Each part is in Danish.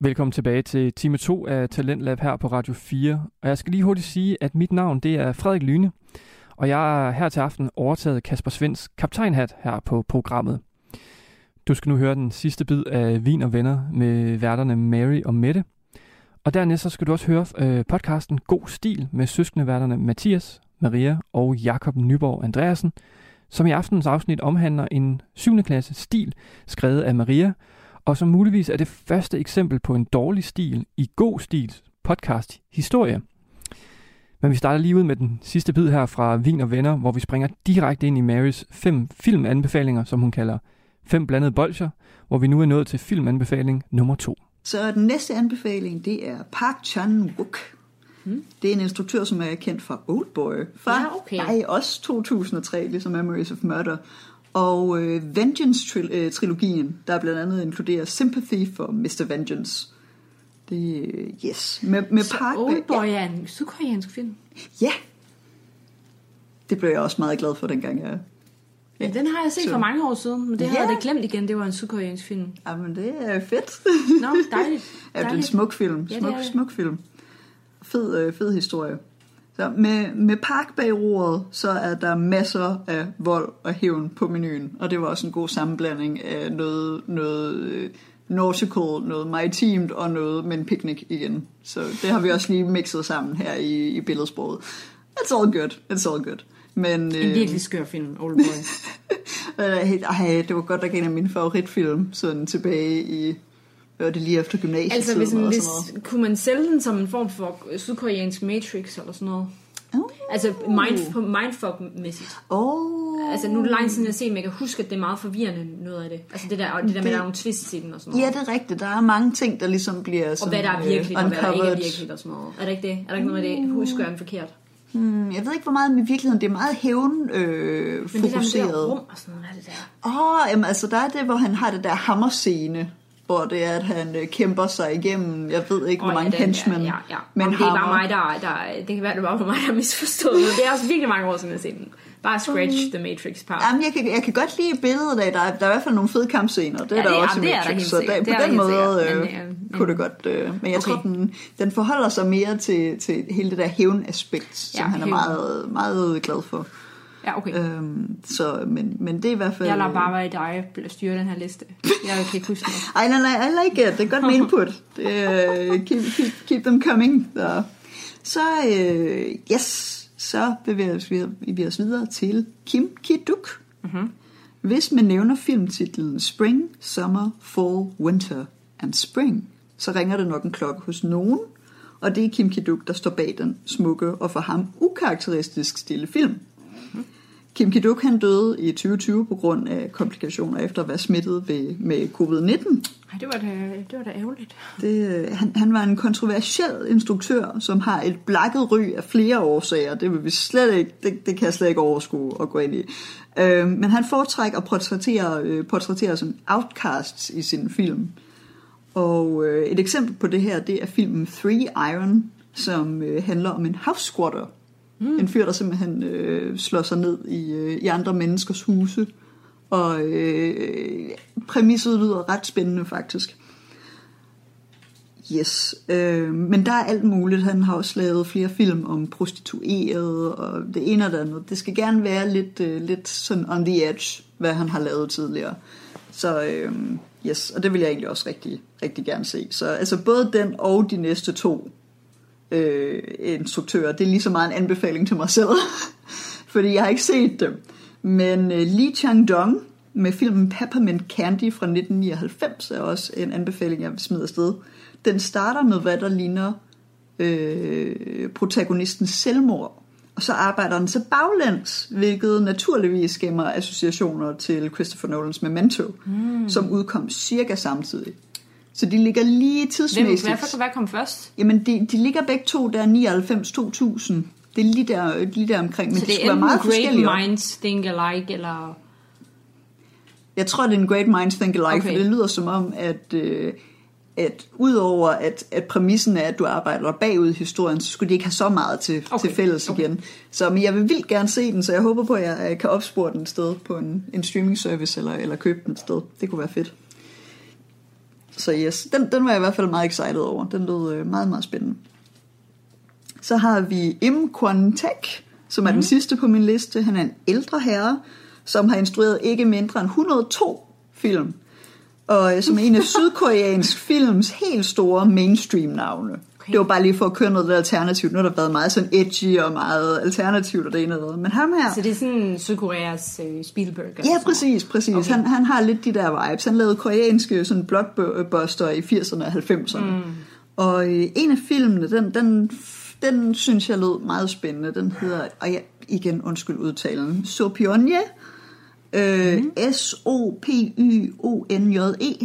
Velkommen tilbage til time 2 af Talentlab her på Radio 4. Og jeg skal lige hurtigt sige, at mit navn det er Frederik Lyne, og jeg er her til aften overtaget Kasper Svends kaptajnhat her på programmet. Du skal nu høre den sidste bid af Vin og Venner med værterne Mary og Mette. Og dernæst så skal du også høre øh, podcasten God Stil med søskende værterne Mathias, Maria og Jakob Nyborg Andreasen, som i aftenens afsnit omhandler en 7. klasse stil skrevet af Maria, og som muligvis er det første eksempel på en dårlig stil i god stil podcast historie. Men vi starter lige ud med den sidste bid her fra Vin og Venner, hvor vi springer direkte ind i Marys fem filmanbefalinger, som hun kalder fem blandede bolcher, hvor vi nu er nået til filmanbefaling nummer to. Så den næste anbefaling, det er Park Chan-wook. Hmm. Det er en instruktør, som er kendt fra Oldboy. Fra, Ja, okay. Nej, også 2003, ligesom Memories of Murder. Og øh, Vengeance-trilogien, der blandt andet inkluderer Sympathy for Mr. Vengeance. Det øh, yes. Med, med Så Park Oldboy Ja, er en sydkoreansk film. ja. Det blev jeg også meget glad for, dengang jeg... Ja, den har jeg set Så- for mange år siden, men det har Ja. jeg da glemt igen. Det var en sydkoreansk film. Jamen, det er fedt. Nå, dejligt. Ja, det er en dejligt. smuk film. Ja, det Smuk, er det. smuk film. Fed, øh, fed historie. Så med, med park bag roret, så er der masser af vold og hævn på menuen. Og det var også en god sammenblanding af noget, noget øh, nautical, noget maritimt og noget med en picnic igen. Så det har vi også lige mixet sammen her i, i billedsproget. It's all good. It's all good. Men, En virkelig skør film, Oldboy. Øh, ej, det var godt nok en af mine favoritfilm, sådan tilbage i, hvad var det lige efter gymnasiet. altså, hvis, man, hvis, kunne man sælge den som en form for sydkoreansk Matrix eller sådan noget? Oh. Altså, mind, på mindfuck-mæssigt. Oh. Altså, nu er det lang tid siden, jeg har set, men jeg kan huske, at det er meget forvirrende, noget af det. Altså, det der, og det der med, at der er nogle twists i den og sådan noget. Ja, det er rigtigt. Der er mange ting, der ligesom bliver og sådan, hvad der er øh, virkeligt, og hvad der ikke er virkeligt og sådan noget. Er der ikke det? Er der ikke noget med det? Husker jeg den forkert? Hmm, jeg ved ikke, hvor meget med virkeligheden. Det er meget hævn øh, Men det der med det der fokuseret. rum og sådan noget, er det der? Åh, oh, jamen, altså der er det, hvor han har det der hammerscene, hvor det er, at han øh, kæmper sig igennem, jeg ved ikke, hvor mange ja, henchmen Ja, ja. med Om en det er bare mig, der, der... Det kan være, det bare mig, der har misforstået det. Det er også virkelig mange år siden, jeg har set den. Bare scratch the Matrix part. Jamen, jeg kan, jeg kan godt lide billedet af, der er, der er i hvert fald nogle fede kampscener, det er Ja, der det også i er der Matrix, så der, på den måde sikkert, øh, men, øh, kunne det godt, øh, men jeg Okay. tror, den, den forholder sig mere til, til hele det der hævn-aspekt, som Ja, han er hævn. meget, meget glad for. Ja, okay. Øhm, så, men, men det er i hvert fald... Jeg lader bare være i dig at styre den her liste. Jeg kan ikke huske noget. Ej, nej, nej, I like it. Det er godt med input. Det, er- keep, keep, keep them coming. Så, så øh, yes, så bevæger vi vi os videre til Kim Ki-duk. Mhm. Hvis man nævner filmtitlen Spring, Summer, Fall, Winter and Spring, så ringer det nok en klokke hos nogen, og det er Kim Ki-duk, der står bag den smukke og for ham ukarakteristisk stille film. Kim Ki-duk han døde i 2020 på grund af komplikationer efter at være smittet ved, med covid-19. Ej, det var da, det var da ærgerligt. Det, øh, han, han var en kontroversiel instruktør, som har et blakket ry af flere årsager. Det vil vi slet ikke, det, det kan jeg slet ikke overskue at gå ind i. Øh, men han foretrækker at portrættere, øh, portrættere som outcasts i sin film. Og øh, et eksempel på det her, det er filmen Three Iron, som øh, handler om en house squatter. Mm. En fyr, der simpelthen øh, slår sig ned i, øh, i andre menneskers huse. Og øh, præmisset lyder ret spændende faktisk. Yes, øh, men der er alt muligt. Han har også lavet flere film om prostituerede og det ene og det andet. Det skal gerne være lidt, øh, lidt sådan on the edge, hvad han har lavet tidligere. Så øh, yes, og det vil jeg egentlig også rigtig, rigtig gerne se. Så altså både den og de næste to øh, instruktører, det er lige så meget en anbefaling til mig selv. Fordi jeg har ikke set dem. Men øh, Lee Chang-dong med filmen Peppermint Candy fra 1999 er også en anbefaling, jeg vil smide afsted. Den starter med, hvad der ligner øh, protagonistens selvmord. Og så arbejder den til baglæns, hvilket naturligvis gemmer associationer til Christopher Nolans Memento, mm. som udkom cirka samtidig. Så de ligger lige Hvem, tidsmæssigt. hvad, for, hvad kom først? Jamen, de, de ligger begge to der 99-2000. Det er lige der, lige der omkring, men Så de det skulle er være meget enten forskellige. Great Minds Think Alike, eller... Jeg tror, det er en Great Minds Think Alike, okay. For det lyder som om, at, øh, at udover at, at præmissen er, at du arbejder bagud i historien, så skulle de ikke have så meget til, okay. Til fælles okay. igen. Så men jeg vil vildt gerne se den, så jeg håber på, at jeg kan opspore den et sted på en, en streaming service, eller, eller købe den et sted. Det kunne være fedt. Så yes, den, den var jeg i hvert fald meget excited over. Den lød øh, meget, meget spændende. Så har vi Im Kwon Tek, som er mm. den sidste på min liste. Han er en ældre herre, som har instrueret ikke mindre end 102 film. Og øh, som er en af sydkoreansk films helt store mainstream-navne. Okay. Det var bare lige for at køre noget alternativt. Nu har der været meget sådan edgy og meget alternativt og det ene og det Men ham her... Så det er sådan Sydkoreas uh, Spielberg? Ja, præcis, præcis. Okay. Han, han har lidt de der vibes. Han lavede koreanske sådan blockbuster i 80'erne og 90'erne. Mm. Og øh, en af filmene, den, den, den synes jeg lød meget spændende. Den hedder, og ja, igen undskyld udtalen, Sopionje. Øh, mm. S-O-P-Y-O-N-J-E.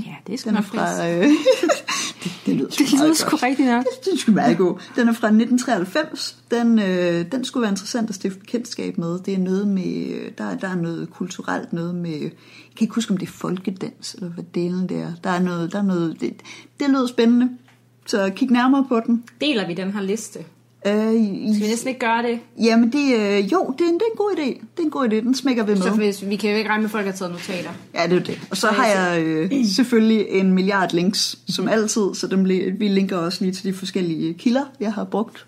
Ja, det er sgu nok fra, øh, det, det lyder sgu Det lyder sgu rigtigt nok. Den skulle være god. Den er fra 1993. Den, øh, den skulle være interessant at stifte bekendtskab med. Det er noget med, der, der er noget kulturelt, noget med, jeg kan ikke huske om det er folkedans, eller hvad delen det er. Der er noget, der er noget, det, det lød spændende. Så kig nærmere på den. Deler vi den her liste? Øh, Skal vi næsten ikke gøre det? Jamen, det, øh, jo, det er, en, det er en god idé. Det er en god idé. Den smækker vi med. Så hvis, vi kan jo ikke regne med, at folk har taget notater. Ja, det er det. Og så har jeg øh, selvfølgelig en milliard links, som altid, så dem, vi linker også lige til de forskellige kilder, jeg har brugt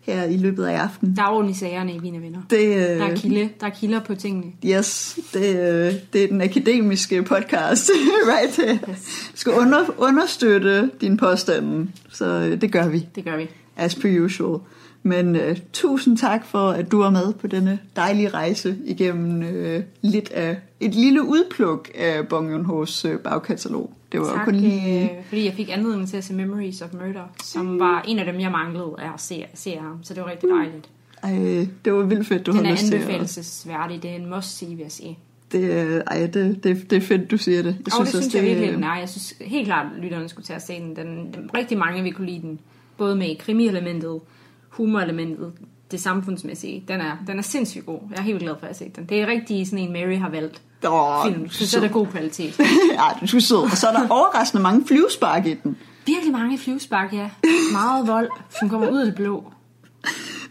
her i løbet af aftenen. Der er orden i sagerne i Vine Venner. Det, øh, Der er, kilde, der er kilder på tingene. Yes, det, øh, det er den akademiske podcast, right? Du skal under, understøtte din påstande, så øh, det gør vi, Det gør vi. As per usual. Men øh, tusind tak for, at du er med på denne dejlige rejse igennem øh, lidt af et lille udpluk af Bong Joon-ho's øh, bagkatalog. Det var Tak, kun lige... øh, fordi jeg fik anledning til at se Memories of Murder, som var en af dem, jeg manglede af at se, se ham. Så det var rigtig dejligt. Ej, det var vildt fedt, du Den har er lyst til at... anbefalesværdig. Det er en must-see, vil jeg sige. Det, ej, det, det, det er fedt, du siger det. Jeg Jeg og det også, synes jeg virkelig, den er. Jeg synes helt klart, at lytterne skulle tage at se den. den, den rigtig mange vil kunne lide den. Både med krimi-elementet, humor-elementet, det samfundsmæssige. Den er, den er sindssygt god. Jeg er helt glad for, at jeg har set den. Det er rigtig sådan en, Mary har valgt Åh, film. Så, så er der god kvalitet. ja, du skulle sød. Og så er der overraskende mange flyvespark i den. Virkelig mange flyvespark, ja. Meget vold, som kommer ud af det blå.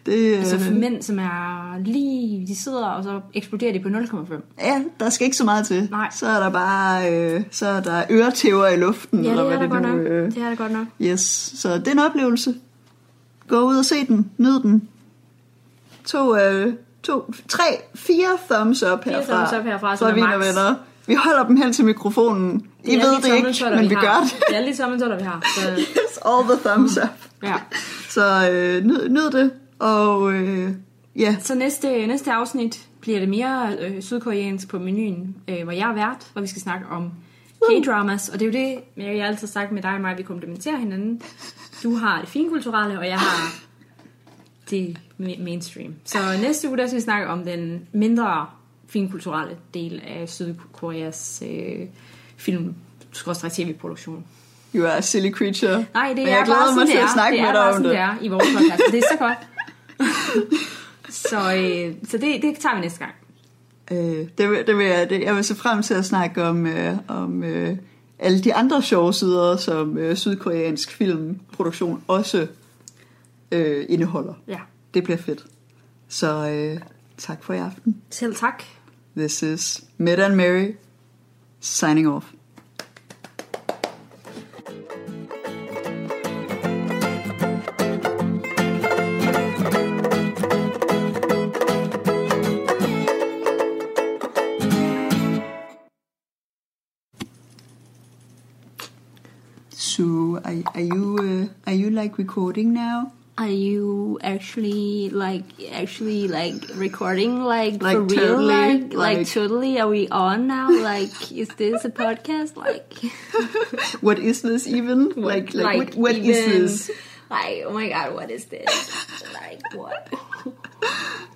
Det, Altså øh, for mænd, som er lige... De sidder, og så eksploderer de på 0,5. ja, der skal ikke så meget til. Nej. Så er der bare øh, så er der øretæver i luften. Ja, eller det er hvad der godt nu, øh, Det er der godt nok. Yes, så det er en oplevelse. Gå ud og se den. Nyd den. To, øh, to, tre, fire thumbs up Fire herfra. thumbs up herfra, fra er venner. Vi holder dem hen til mikrofonen. I er ved det ikke, men vi har. gør det. Det er lige tommeltotter, vi har. Så, Yes, all the thumbs up. ja. Så øh, nyd, nyd det. Og øh, ja, så næste, næste afsnit bliver det mere øh, sydkoreansk på menuen, øh, hvor jeg er vært, hvor vi skal snakke om K-dramas. Og det er jo det, Mary, jeg har altid sagt med dig og mig, vi komplementerer hinanden. Du har det finkulturelle, og jeg har det ma- mainstream. Så næste uge, der skal vi snakke om den mindre finkulturelle del af Sydkoreas øh, film tv-produktion. you are a silly creature. Nej, det Men er jeg glæder bare mig sådan, til at snakke det med dig om det. det er i vores podcast. Det er så godt. så øh, så det, det tager vi næste gang. Øh, det, vil- det vil jeg, det, jeg vil se frem til at snakke om, øh, om øh, alle de andre sjove sider, som øh, sydkoreansk filmproduktion også øh, indeholder. Ja. Det bliver fedt. Så øh, tak for i aften. Selv tak. This is Mid and Mary signing off. Recording now? Are you actually like actually like recording like, Like for real totally, like, like like- totally are we on now like is this a podcast like What is this even? like, like, what, what is even- this? like oh my god what is this like what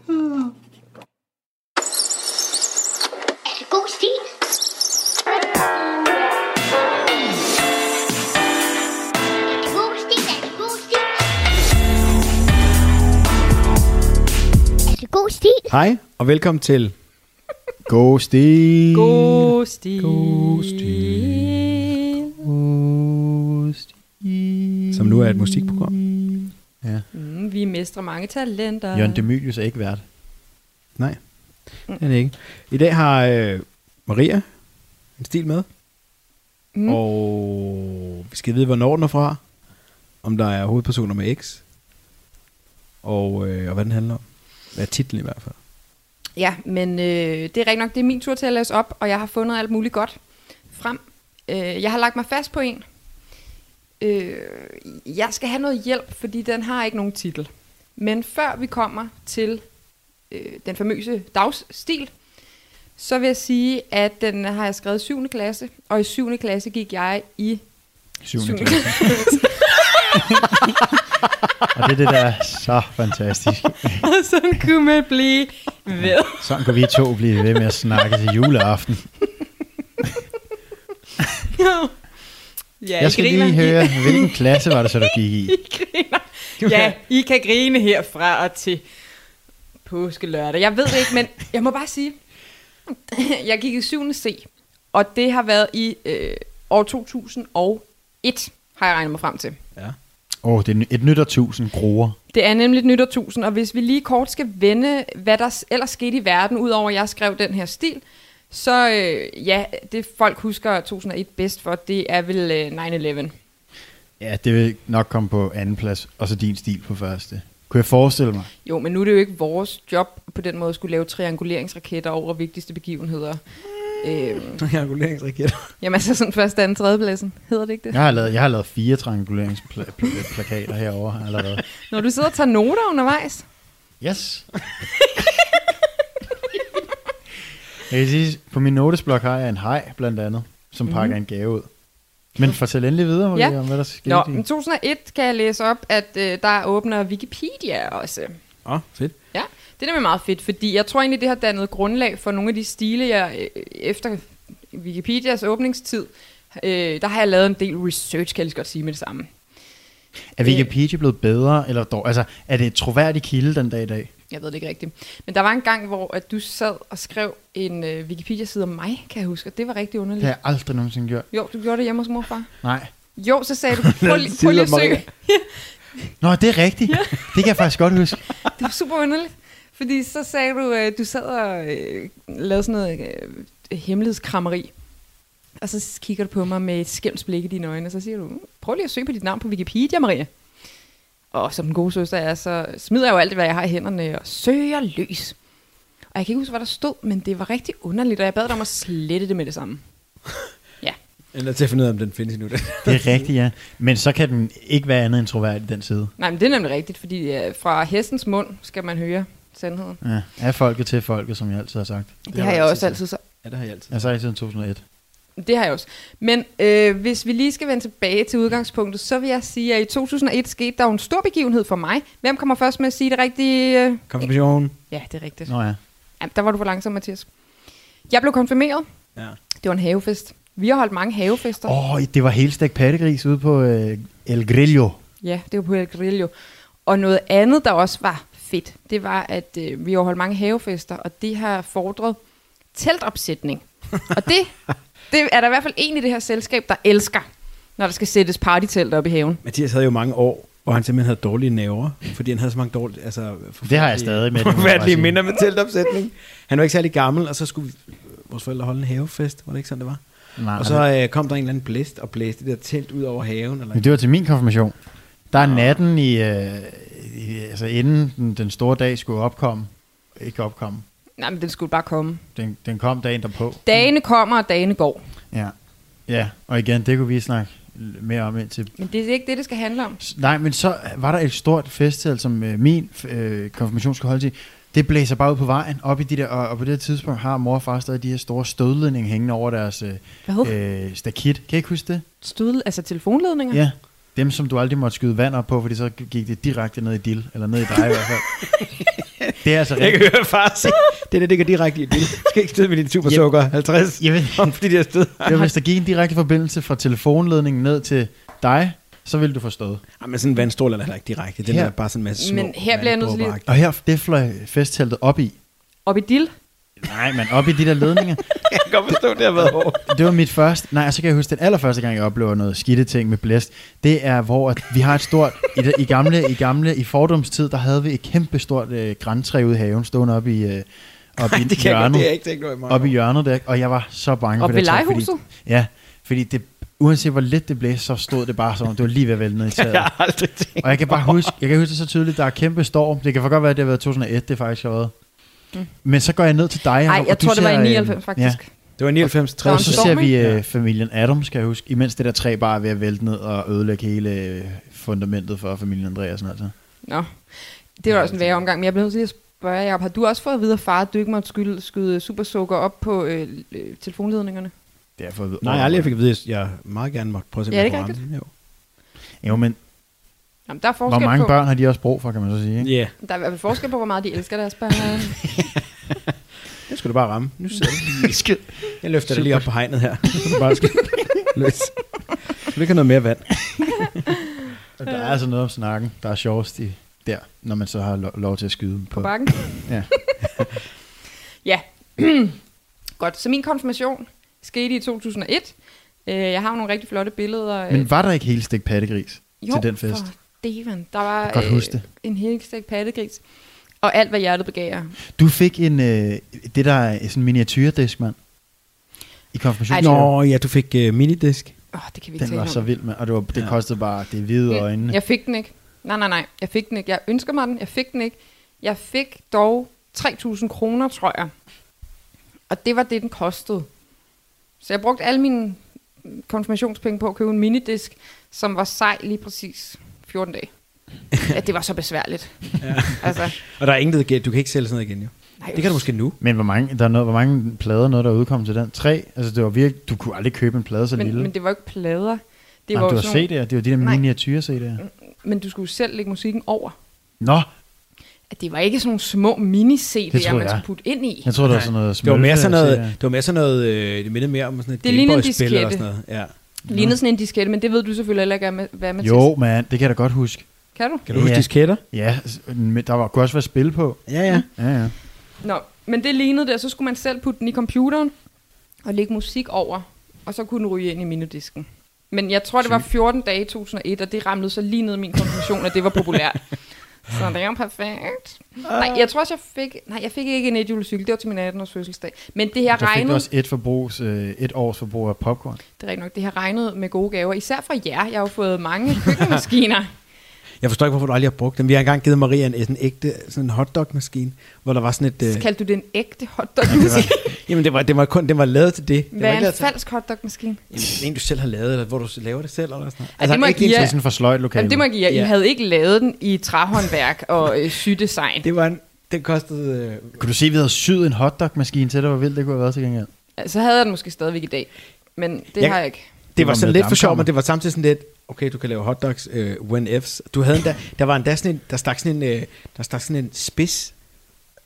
god stil? Hej, og velkommen til God Stil. God stil. God stil. God stil. Som nu er et musikprogram. Ja. Mm, vi mestrer mange talenter. Jørgen Demilius er ikke vært. Nej, det er det ikke. I dag har øh, Maria en stil med. Mm. Og vi skal vide, hvornår den er fra. Om der er hovedpersoner med X. Og, øh, og hvad den handler om. Hvad er titlen i hvert fald? Ja, men øh, det er rigtigt nok, det er min tur til at læse op, og jeg har fundet alt muligt godt frem. Øh, jeg har lagt mig fast på en. Øh, jeg skal have noget hjælp, fordi den har ikke nogen titel. Men før vi kommer til øh, den famøse dagsstil, så vil jeg sige, at den har jeg skrevet i 7. klasse, og i 7. klasse gik jeg i 7. syvende klasse. Og det er det, der er så fantastisk. og sådan kunne man blive ved. Sådan kan vi to blive ved med at snakke til juleaften. ja, Jeg skal griner. lige høre, hvilken klasse var det så, du gik i? I griner. Ja, I kan grine herfra og til påskelørdag. Jeg ved det ikke, men jeg må bare sige, jeg gik i 7. C, og det har været i øh, år 2001, har jeg regnet mig frem til. Ja. Åh, oh, det er et nyt tusind groer. Det er nemlig et nytårtusind, og hvis vi lige kort skal vende, hvad der ellers skete i verden, udover at jeg skrev den her stil, så øh, ja, det folk husker 2001 bedst for, det er vel øh, 9-11. Ja, det vil nok komme på anden plads, og så din stil på første. Kunne jeg forestille mig? Jo, men nu er det jo ikke vores job på den måde at skulle lave trianguleringsraketter over vigtigste begivenheder. Øhm, Trianguleringsraketter. jamen altså sådan første, anden, tredje pladsen. Hedder det ikke det? Jeg har lavet, jeg har lavet fire trianguleringsplakater herovre allerede. Når du sidder og tager noter undervejs. Yes. Jeg kan sige, på min notesblok har jeg en hej, blandt andet, som pakker en gave ud. Men fortæl endelig videre, Maria, Ja. om hvad der skete. Nå, i- men 2001 kan jeg læse op, at øh, der åbner Wikipedia også. Åh, oh, fedt. Ja, det er nemlig meget fedt, fordi jeg tror egentlig, det har dannet grundlag for nogle af de stile, jeg øh, efter Wikipedias åbningstid, øh, der har jeg lavet en del research, kan jeg lige godt sige med det samme. Er Wikipedia blevet bedre, eller dog, altså, er det et troværdigt kilde den dag i dag? Jeg ved det ikke rigtigt. Men der var en gang, hvor at du sad og skrev en øh, Wikipedia-side om mig, kan jeg huske, og det var rigtig Det underligt. har jeg aldrig nogensinde gjort. Jo, du gjorde det hjemme hos morfar. Nej. Jo, så sagde du, prøv, lige- prøv lige at søge. Nå, det er rigtigt. Det kan jeg faktisk godt huske. Det var super underligt. Fordi så sagde du, at du sad og øh, lavede sådan noget øh, hemmelighedskrammeri. Og så kigger du på mig med et skælms blik i dine øjne, og så siger du, "Mm, prøv lige at søge på dit navn på Wikipedia, Maria. Og som den gode søster er, så smider jeg jo alt, hvad jeg har i hænderne, og søger løs. Og jeg kan ikke huske, hvad der stod, men det var rigtig underligt, og jeg bad dig om at slette det med det samme. Eller til at finde ud af, om den findes endnu. Det er rigtigt, ja. Men så kan den ikke være andet end troværdig, den side. Nej, men det er nemlig rigtigt, fordi øh, fra hestens mund skal man høre sandheden. Ja, er folket til folket, som jeg altid har sagt. Det, har har jeg også sagt. altid så Ja, det har jeg altid. Jeg har sagt siden 2001. Det har jeg også. Men øh, hvis vi lige skal vende tilbage til udgangspunktet, så vil jeg sige, at i 2001 skete der jo en stor begivenhed for mig. Hvem kommer først med at sige det rigtige? øh? Konfirmation. Ja, det er rigtigt. Nå ja. Ja, der var du for langsom, Mathias. Jeg blev konfirmeret. Ja. Det var en havefest. Vi har holdt mange havefester. Åh, oh, det var helt stegt pattegris ude på øh, El Grillo. Ja, det var på El Grillo. Og noget andet, der også var fedt, det var, at øh, vi har holdt mange havefester, og det har fordret teltopsætning. og det, det er der i hvert fald en i det her selskab, der elsker, når der skal sættes partytelt op i haven. Mathias havde jo mange år, hvor han simpelthen havde dårlige nerver, fordi han havde så mange dårlige, altså Det har jeg stadig med, Forfærdelige minder med teltopsætning. Han var ikke særlig gammel, og så skulle vi, vores forældre holde en havefest, var det ikke sådan, det var? Nej, Og så øh, kom der en eller anden blæst og blæste det der telt ud over haven. Eller Men det var til min konfirmation. Der er natten i, øh, i altså inden den, den store dag skulle opkomme. Ikke opkomme. Nej, men den skulle bare komme. Den, den kom dagen derpå. Dagene kommer, og dagene går. Ja. Ja, og igen, det kunne vi snakke mere om indtil... Men det er ikke det, det skal handle om. Nej, men så var der et stort festival, som øh, min øh, konfirmation skulle holde til. Det blæser bare ud på vejen, op i de der, og, og på det tidspunkt har mor og far stadig de her store stødledninger hængende over deres øh, Hvad? øh, stakit. Kan I ikke huske det? Stød, altså telefonledninger? Ja. Dem, som du aldrig måtte skyde vand op på, fordi så gik det direkte ned i dill, eller ned i dig i hvert fald. det er altså Jeg kan rigtigt. høre far sige, det der, det går direkte i det. Du skal ikke støde med din supersukker 50. Jeg ved, Om fordi de har stød. ja, hvis der gik en direkte forbindelse fra telefonledningen ned til dig, så ville du forstå. Jamen, sådan en vandstråle er heller ikke direkte. Den Her. er bare sådan en masse små Men her bliver jeg nødt til lige-. Og her, det fløj festteltet op i. Op i dill? Nej, men op i de der ledninger. Jeg kan godt forstå, det har været hårdt. Det var mit første, nej, så kan jeg huske, den allerførste gang, jeg oplever noget skidte ting med blæst, det er, hvor at vi har et stort, i, det, i gamle, i gamle, i fordomstid, der havde vi et kæmpe stort øh, græntræ ude i haven, stående op i, øh, op i det kan jeg hjørnet, det er jeg ikke tænkt over i mange op i hjørnet der, og jeg var så bange Op for ved det træ, fordi, legehuset? Ja, fordi det, uanset hvor lidt det blæste, så stod det bare som om, det var lige ved at vælte ned i taget. Jeg har aldrig tænkt. Og jeg kan bare huske, jeg kan huske det så tydeligt, der er kæmpe storm. Det kan for godt være, at det har været 2001, det faktisk har været. Mm. Men så går jeg ned til dig, Nej, Jacob, jeg og du tror, det var ser, i øh, 99 faktisk. Det var 99, Der var Og en 60. så ser vi øh, familien Adams, kan jeg huske, imens det der træ bare er ved at vælte ned og ødelægge hele øh, fundamentet for familien Andreasen. Altså. Nå, det var også en værre omgang, men jeg blev nødt til at spørge jer, har du også fået at vide af far, at du ikke måtte skyde, skyde supersukker op på øh, øh, telefonledningerne? Det er for, Nej, jeg har aldrig fik at vide, at jeg meget gerne måtte prøve at se, Ja, om det jeg er den. Jo. Jo, men Jamen, der er hvor forskel mange på, børn har de også brug for, kan man så sige. Ikke? Yeah. der er i hvert fald forskel på, hvor meget de elsker deres børn. det skulle du bare ramme. Nu sidder du lige. Jeg løfter det lige op på hegnet her. Så du bare skal løs. Skal du ikke have noget mere vand? Og Der er altså noget om snakken, der er sjovest i, der, når man så har lo- lov til at skyde på på. bakken. Ja. ja. Godt, så min konfirmation skete i 2001. Øh, Jeg har jo nogle rigtig flotte billeder. Men var der ikke helt stik pattegris jo, til den fest? for Steven. Der var det. en helt stegt pattegris. Og alt, hvad hjertet begærer. Du fik en, øh, det der er sådan en miniatyrdisk, mand. I det- Nå, ja, du fik uh, minidisk. Åh, det kan vi ikke Den var om. så vild, med, og det, var, det Ja. kostede bare det hvide øjnene. Jeg fik den ikke. Nej, nej, nej. Jeg fik den ikke. Jeg ønsker mig den. Jeg fik den ikke. Jeg fik dog 3.000 kroner, tror jeg. Og det var det, den kostede. Så jeg brugte alle mine konfirmationspenge på at købe en minidisk, som var sej lige præcis 14 dage. ja, det var så besværligt. Ja. Altså, Og der er ingen, der igen. Du kan ikke sælge sådan noget igen, jo. nej, Det kan du måske nu. Men hvor mange, der er noget, hvor mange plader noget, der udkom til den? Tre? Altså, det var virkelig, du kunne aldrig købe en plade så men, lille. men det var ikke plader. Det Nej, var du har sådan CD'er. Det var de der miniatyre CD'er. Men du skulle selv lægge musikken over. Nå, At det var ikke sådan nogle små mini-CD'er, man skulle putte ind i. jeg tror det var sådan noget Det var mere sådan noget, det var mere sådan noget, øh, det mindede mere om sådan et Det Gameboy-spil eller sådan noget. Ja. Lignede sådan en diskette, men det ved du selvfølgelig heller ikke, hvad- med Jo, man, det kan jeg da godt huske. Kan du? Kan du huske Ja. disketter? Ja, men der var, kunne også være spil på. Ja, ja. Ja, ja. Nå, men det lignede det, og så skulle man selv putte den i computeren og lægge musik over, og så kunne den ryge ind i minidisken. Men jeg tror, det var 14 dage i 2001, og det ramlede så lige ned i min konfirmation, at det var populært. Så det er jo perfekt. Nej, jeg tror også, jeg fik... Nej, jeg fik ikke en etjulecykel. Det var til min 18-års fødselsdag. Men det her Der fik regnede... også et, forbrugs, øh, et års forbrug af popcorn. Det er rigtigt nok. Det her regnede med gode gaver. Især fra jer. Jeg har jo fået mange køkkenmaskiner. Jeg forstår ikke, hvorfor du aldrig har brugt dem. Vi har engang givet Maria en, en ægte sådan en hotdog-maskine, hvor der var sådan et... Så Øh, kaldte du det en ægte hotdog jamen, det var, det var kun det var lavet til det. det Hvad var er ikke en falsk hotdogmaskine? til, en, du selv har lavet, eller hvor du laver det selv, eller sådan noget. Altså, det må ikke give Det sådan for sløjt lokale. Jamen, det må jeg give jer. I havde ikke lavet den i træhåndværk og øh, sydesign. Det var en, den kostede... Øh, Kunne du se, at vi havde syet en hotdog-maskine til dig? Hvor vildt det kunne have været til gengæld. Så havde jeg den måske stadigvæk i dag. Men det Jeg- har jeg ikke. Det var sådan lidt for sjov, dampkammer. men det var samtidig sådan lidt, okay, du kan lave hotdogs øh, when ifs. Du havde endda, der var endda sådan en, der stak sådan en, øh, der stak sådan en spids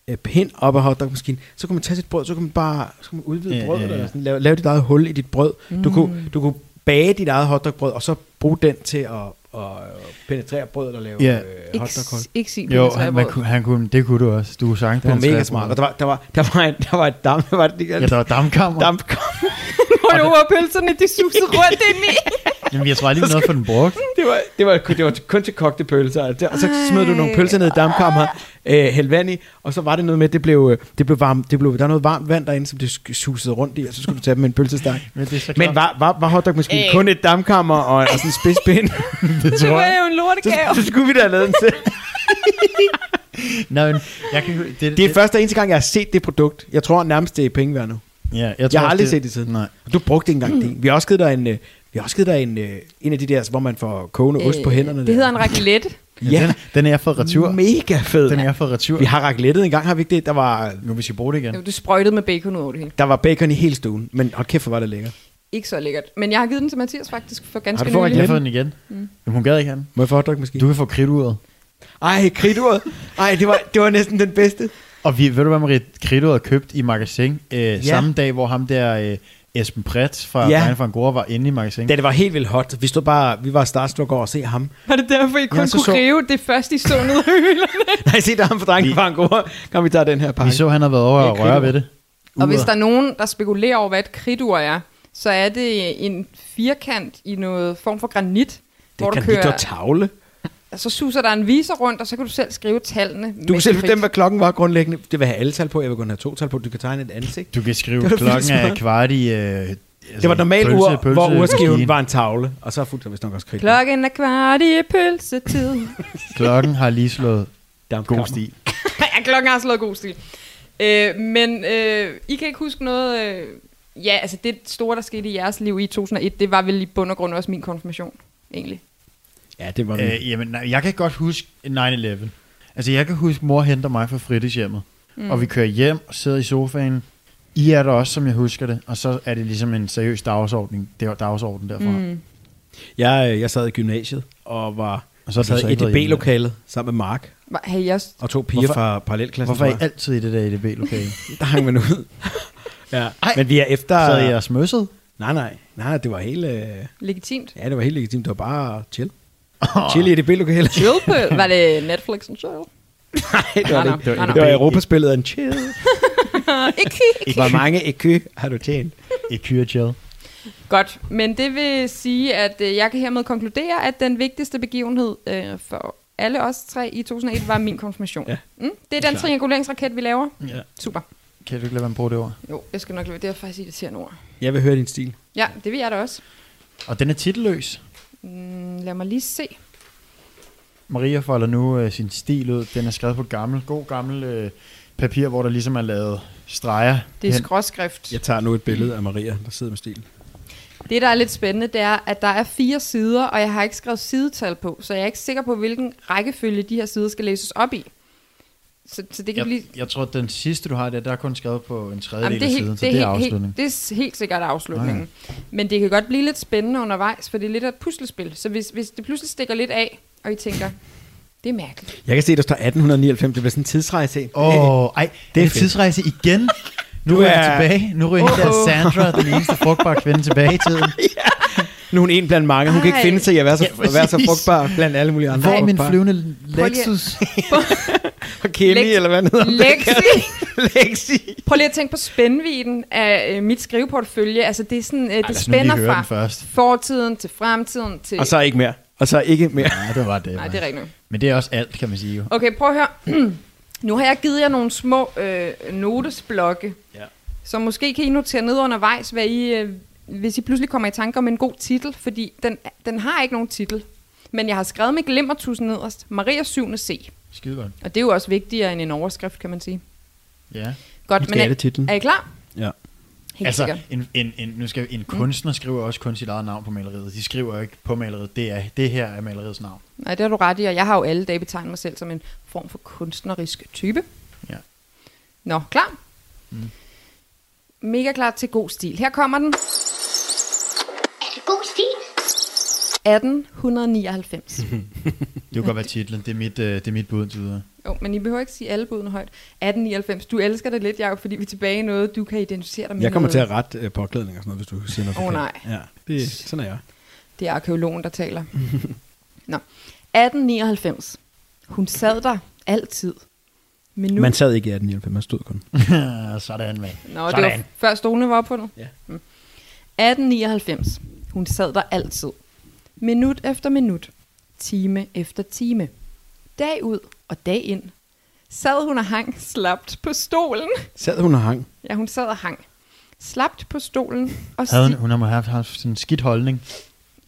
øh, pind op af hotdogmaskinen. Så kunne man tage sit brød, så kunne man bare så kunne man udvide Ja, brødet, ja, ja. eller sådan, lave, lave dit eget hul i dit brød. Du, Mm. kunne, du kunne bage dit eget hotdogbrød, og så bruge den til at, at penetrere brødet og lave Ja. øh, Ikke, ikke sig Jo, han, man, kunne, han kunne, det kunne du også. Du kunne sagtens Det var mega smart. Og der var, der var, der var, en, der var et dam, der var et, Ja, der var dampkammer. damp, Hvor jo var pølserne, de susede rundt ind i. Jamen, jeg tror aldrig, noget for den brugt. det var, det var, det var kun til kogte pølser. Og, der, og så smed du nogle pølser ned i dampkammer, øh, hældte vand i, og så var det noget med, at det blev, øh, det blev varmt, det blev, der var noget varmt vand derinde, som det susede rundt i, og så skulle du tage dem med en pølsestang. Men det er så Men var, var, var hotdogmaskinen Øh. kun et dampkammer og, og sådan en spidspind? det Det tror var jeg. jo en lortegave. så, så skulle vi da have lavet den til. Nå, men jeg kan, det, Det er første og eneste gang, jeg har set det produkt. Jeg tror nærmest, det er penge værd nu. Ja, jeg, Jeg tror har også, aldrig set det siden. Nej. Du brugte ikke engang det. Vi har også givet dig en, øh, vi har også givet dig en, øh, en af de der, hvor man får kogende ost på hænderne. Det der. hedder en raclette. Ja. Ja. Den, den er jeg fået retur. Mega fed. Den er jeg fået retur. Vi har raclettet en gang, har vi ikke det? Der var, Nu vi skal bruge det igen. Du sprøjtede med bacon ud over det hele. der var bacon i hele stuen, men hold kæft, hvor var det lækkert. Ikke så lækkert. Men jeg har givet den til Mathias faktisk for ganske Har du fået nylig. Jeg har fået den igen. Mm. Men hun gad ikke den. Må jeg få hotdog måske? Du kan få kridturet. Ej, kridturet. Ej, det var, det var næsten den bedste. Og vi, ved du hvad, Marie? Kridturet er købt i magasin øh, ja. samme dag, hvor ham der øh, Esben Brett fra Ja. ja. van Gora var inde i magasin. Da det var helt vildt hot. Vi stod bare, vi var starstruck over at se ham. Var det derfor, I kun Ja, så kunne så- rive det første, I så ned af hylderne? Nej, se der ham for drengen fra Angora. Kom, vi tager den her Vi pakke. så, han havde været over er at røre ved det. Og hvis der er nogen, der spekulerer over, hvad et kridur er, så er det en firkant i noget form for granit, Det hvor kan du vi kører, tavle. Så suser der en viser rundt, og så kan du selv skrive tallene. Du kan selv bestemme, hvad klokken var grundlæggende. Det vil have alle tal på. Jeg vil kun have to tal på. Du kan tegne et ansigt. Du kan skrive, klokken er kvart i øh, Det var et normalt pølse- ur, hvor pølse- urskiven maskine. var en tavle, og så fulgte der vist nok også kridt. Klokken er kvart i pølsetid. Klokken har lige slået Down god stil. ja, klokken har slået god stil. Øh, men øh, I kan ikke huske noget... Øh, ja, altså det store, der skete i jeres liv i 2001, det var vel i bund og grund også min konfirmation, egentlig. Ja, det var Øh, jamen, nej, jeg kan godt huske 9-11. Altså, jeg kan huske, mor henter mig fra fritidshjemmet, mm. og vi kører hjem og sidder i sofaen. I er der også, som jeg husker det, og så er det ligesom en seriøs dagsorden, det var dagsorden derfra. Mm. Jeg, øh, jeg sad i gymnasiet og var Og så har sad i. EDB-lokalet sammen med Mark I også... og to piger Hvorfor- fra parallelklassen. Hvorfor er I jeg. altid i det der EDB-lokale? Der hang man ud. ja. Men vi er efter... Så er jeg smøsset? Nej, nej. Nej, det var helt... Øh... Legitimt. Ja, det var helt legitimt. Det var bare chill. Chill i EDB-lokalet. Chill på, var det Netflix and chill? Nej, det var det ikke. nej, Det var. Europaspillet af en chill. Ikke Hvor mange ekø har du tjent? I kyre chill. Godt, men det vil sige, at øh, jeg kan hermed konkludere, at den vigtigste begivenhed øh, for alle os tre i 2001 var min konfirmation. Ja. Mm, det er den Klart. trianguleringsraket, vi laver. Ja. Super. Kan du ikke lade være med at bruge det ord? Jo, jeg skal nok lade Det er faktisk irriterende ord. Jeg vil høre din stil. Ja, det vil jeg da også. Og den er titelløs. Mm, lad mig lige se. Maria folder nu øh, sin stil ud. Den er skrevet på gammel, god gammel øh, papir, hvor der ligesom er lavet streger. Det er hen. skråskrift. Jeg tager nu et billede af Maria, der sidder med stil. Det, der er lidt spændende, det er, at der er fire sider, og jeg har ikke skrevet sidetal på, så jeg er ikke sikker på, hvilken rækkefølge de her sider skal læses op i. Så, så det kan Jeg, blive... jeg tror, at den sidste, du har der, der er kun skrevet på en tredjedel Jamen, det, er af helt, siden, så det, er det er helt, afslutning. helt, det er helt sikkert afslutningen. Men det kan godt blive lidt spændende undervejs, for det er lidt af et puslespil. Så hvis, hvis det pludselig stikker lidt af, og I tænker, det er mærkeligt. Jeg kan se, der står 1899. Det bliver sådan en tidsrejse. Åh, oh, ej, det er en tidsrejse igen. Nu er jeg tilbage. Nu ryger der Åh. Sandra, den eneste frugtbare kvinde, tilbage i tiden. Nu er hun en blandt mange. Hun kan ikke finde sig i at være så, Ja, at være så frugtbar blandt alle mulige andre. Hvor er min flyvende Lexus? Og Kelly, Lex- eller hvad hedder. Lexi! Lexi. Prøv lige at tænke på spændviden af øh, mit skriveportfølje. Altså, det, er sådan, øh, det nu lige spænder fra fortiden til fremtiden til... Og så ikke mere. Og så ikke mere. Nej, det var det. Nej, det er rigtigt. Men det er også alt, kan man sige jo. Okay, prøv at høre. nu har jeg givet jer nogle små øh, notesblokke. Ja. Så måske kan I notere ned undervejs, hvad I, øh, hvis I pludselig kommer i tanke om en god titel. Fordi den, den har ikke nogen titel. Men jeg har skrevet med glimmertusen nederst. Maria 7. C. Skide godt. Og det er jo også vigtigere end en overskrift, kan man sige. Ja. Godt, men er titlen. er I klar? Ja. Helt altså, sikkert. en, en, en, nu skal, en kunstner skriver også kun sit eget navn på maleriet. De skriver jo ikke på maleriet. Det, er, det her er maleriets navn. Nej, det har du ret i, og jeg har jo alle dage betegnet mig selv som en form for kunstnerisk type. Ja. Nå, klar? Mm. Mega klar til god stil. Her kommer den. Er det god stil? 1899. Det kunne godt være titlen. Det er mit, øh, det er mit bud indtil videre. jo, men I behøver ikke sige alle budene højt. 1899. Du elsker det lidt, Jacob, fordi vi er tilbage i noget, du kan identificere dig med. Jeg kommer til noget. at rette øh, påklædning og sådan noget, hvis du siger noget Åh, forkert. nej. Ja, det, sådan er jeg. Det er arkeologen, der taler. Nå. 1899. Hun sad der altid. Minut. Man sad ikke i 1895, man stod kun. Sådan, mand. Nå, det Sådan. var før stolene var opfundet? Ja. Mm. 1899. Hun sad der altid. Minut efter minut. Time efter time. Dag ud og dag ind. Sad hun og hang slapt på stolen. Sad hun og hang. Ja, hun sad og hang. Slapt på stolen. Og Havde hun, hun har haft, haft sådan en skidt holdning.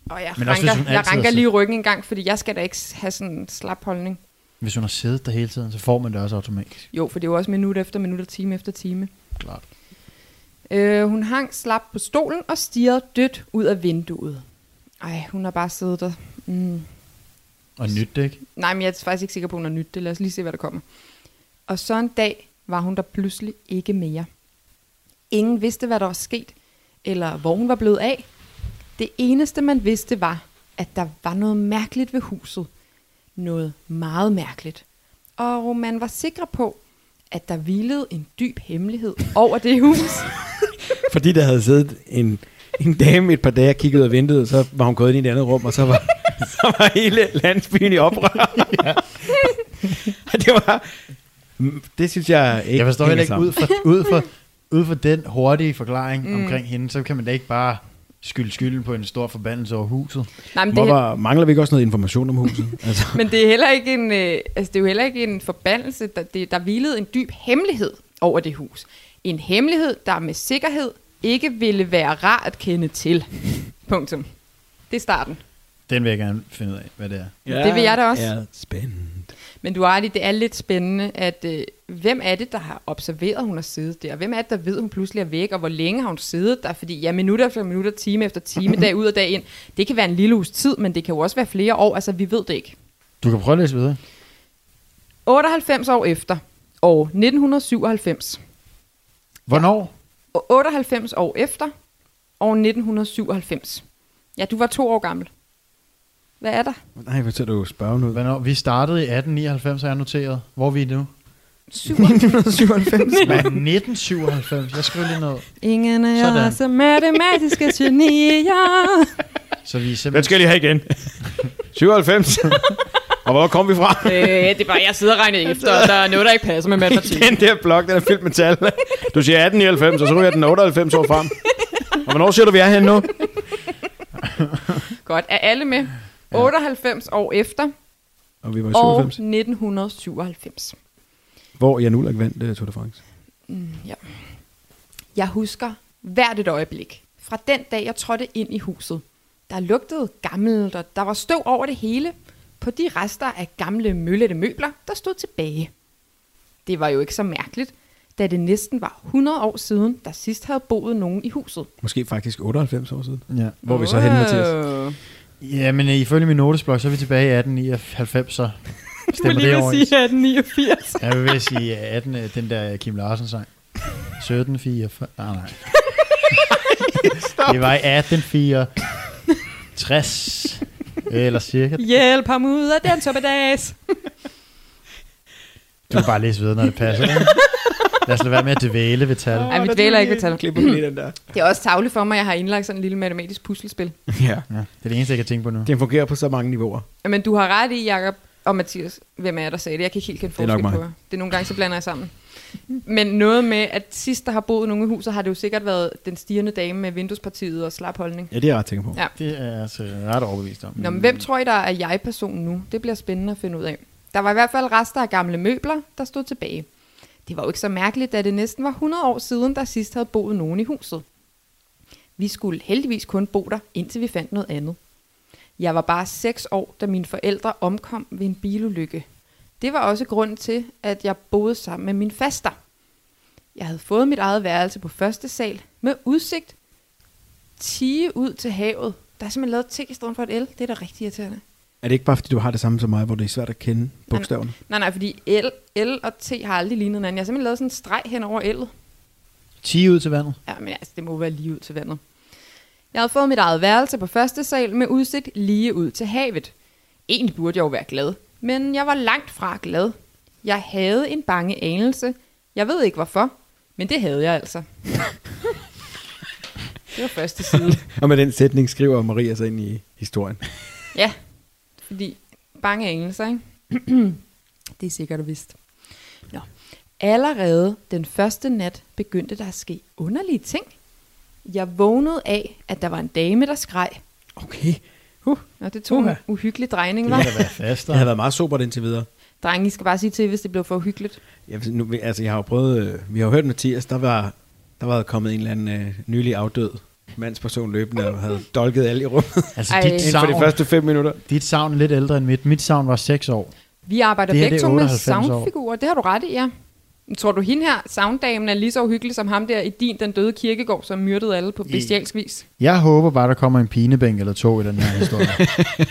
og jeg Men også hvis ranker, hun jeg ranker lige ryggen en gang, fordi jeg skal da ikke have sådan en slap holdning. Hvis hun har siddet der hele tiden, så får man det også automatisk. Jo, for det er jo også minut efter minut og time efter time. Klart. Øh, hun hang slap på stolen og stirrede dødt ud af vinduet. Ej, hun har bare siddet der. Mm. Og nyt det, ikke? Nej, men jeg er faktisk ikke sikker på, hun har nyt det. Lad os lige se, hvad der kommer. Og så en dag var hun der pludselig ikke mere. Ingen vidste, hvad der var sket, eller hvor hun var blevet af. Det eneste, man vidste, var, at der var noget mærkeligt ved huset. Noget meget mærkeligt. Og man var sikker på, at der hvilede en dyb hemmelighed over det hus. Fordi der havde siddet en, en dame et par dage og ud af vinduet, så var hun gået ind i et andet rum, og så var, så var hele landsbyen i oprør. det var... Det synes jeg ikke Jeg forstår heller ikke, ud fra, ud, fra, ud fra den hurtige forklaring mm. omkring hende, så kan man da ikke bare skylde skylden på en stor forbandelse over huset. Nej, men det, Hvorfor mangler vi ikke også noget information om huset? Altså, Men det er heller ikke en, øh, altså det er jo heller ikke en forbandelse. Der, det, der hvilede en dyb hemmelighed over det hus. En hemmelighed, der med sikkerhed ikke ville være rar at kende til. Punktum. Det er starten. Den vil jeg gerne finde ud af, hvad det er. Det vil jeg da også. er spændende. Men du har ret i, det er lidt spændende, at øh, hvem er det, der har observeret, at hun har siddet der? Hvem er det, der ved, at hun pludselig er væk, og hvor længe har hun siddet der? Fordi ja, minutter efter minutter, time efter time, dag ud og dag ind, det kan være en lille uges tid, men det kan jo også være flere år, altså vi ved det ikke. Du kan prøve at læse videre. 98 år efter, år 1997. Hvornår? Og 98 år efter, år 1997. Ja, du var to år gammel. Hvad er der? Nej, hvor ser du spørge nu? Hvornår? Vi startede i 1899, har jeg noteret. Hvor er vi nu? 1997. Hvad? 1997. Jeg skriver lige noget. Ingen af os er matematiske genier. Så vi er Den simpelthen... skal jeg lige have igen. 97. og hvor kom vi fra? øh, det er bare, jeg sidder og regner efter, og der er noget, der ikke passer med matematik. Den der blok, den er fyldt med tal. Du siger 1899, og så ryger den 98 år frem. Og hvornår siger du, vi er henne nu? Godt, er alle med? 98 år efter, Og vi var i år 97. 1997. Hvor Jan Ulrik vandt uh, Tour de France. Mm, ja. Jeg husker hvert et øjeblik. Fra den dag, jeg trådte ind i huset. Der lugtede gammelt, og der var støv over det hele. På de rester af gamle møllette møbler, der stod tilbage. Det var jo ikke så mærkeligt, da det næsten var 100 år siden, der sidst havde boet nogen i huset. Måske faktisk 98 år siden. Ja. Hvor er vi så henne, Mathias? Åh. ja, men øh, ifølge min notesblok, så er vi tilbage i 1899, så stemmer det overens. 1889. Jeg vil sige øh, 18, øh, den der Kim Larsen sang. 1744. Ah, nej. det var i 1864. Eller cirka. Hjælp ham ud af den toppedags. Du kan bare læse videre, når det passer. ikke? Lad os lade være med at dvæle ved tal. Ej, vi dvæler ikke ved tal. Klipper lige den der. Det er også tavligt for mig, at jeg har indlagt sådan en lille matematisk puslespil. Ja. Ja, det er det eneste, jeg kan tænke på nu. Den fungerer på så mange niveauer. Men du har ret i, Jacob og Mathias, hvem er der sagde det. Jeg kan ikke helt kende Det er nok forskel på jer. Det er nogle gange, så blander jeg sammen. Men noget med, at sidst der har boet nogen i huset, har det jo sikkert været den stirrende dame med vinduespartiet og slap holdning. Ja, det er jeg ret tænker på. Ja. Det er jeg altså ret overbevist om. Nå, men hvem tror I, der er jeg-personen nu? Det bliver spændende at finde ud af. Der var i hvert fald rester af gamle møbler, der stod tilbage. Det var jo ikke så mærkeligt, da det næsten var 100 år siden, der sidst havde boet nogen i huset. Vi skulle heldigvis kun bo der, indtil vi fandt noget andet. Jeg var bare 6 år, da mine forældre omkom ved en bilulykke. Det var også grund til, at jeg boede sammen med min faster. Jeg havde fået mit eget værelse på første sal med udsigt 10 ud til havet. Der er simpelthen lavet T i stedet for et L. Det er da rigtig irriterende. Er det ikke bare, fordi du har det samme som mig, hvor det er svært at kende bogstaverne? Nej, nej, fordi L, L og T har aldrig lignet hinanden. Jeg har simpelthen lavet sådan en streg hen over L'et. 10 ud til vandet. Ja, men altså, det må være lige ud til vandet. Jeg havde fået mit eget værelse på første sal med udsigt lige ud til havet. Egentlig burde jeg jo være glad, men jeg var langt fra glad. Jeg havde en bange anelse. Jeg ved ikke hvorfor, men det havde jeg altså. det var første side. Og med den sætning skriver Maria sig ind i historien. Ja, fordi bange anelser, ikke? det er sikkert og vist. Nå. Allerede den første nat begyndte der at ske underlige ting. Jeg vågnede af, at der var en dame, der skreg. Okay. Og det tog Uha. en uhyggelig drejning, Det var. kan da være fast. Det har været meget sobert indtil videre. Drenge, I skal bare sige til, hvis det blev for uhyggeligt. Ja, nu, altså, jeg har jo prøvet, øh, vi har jo hørt Mathias, der var, der var kommet en eller anden øh, nylig afdød mandsperson løbende og havde dolket alle i rummet Altså, Ej. dit inden for savn, de første fem minutter. dit savn er lidt ældre end mit. Mit savn var 6 år. Vi arbejder Det begge det er to med 98 år. soundfigurer. Det har du ret i, ja. Tror du, hende her, sounddamen, er lige så uhyggelig som ham der i din, den døde kirkegård, som myrdede alle på bestialsk vis? Jeg håber bare, der kommer en pinebænk eller to i den her historie.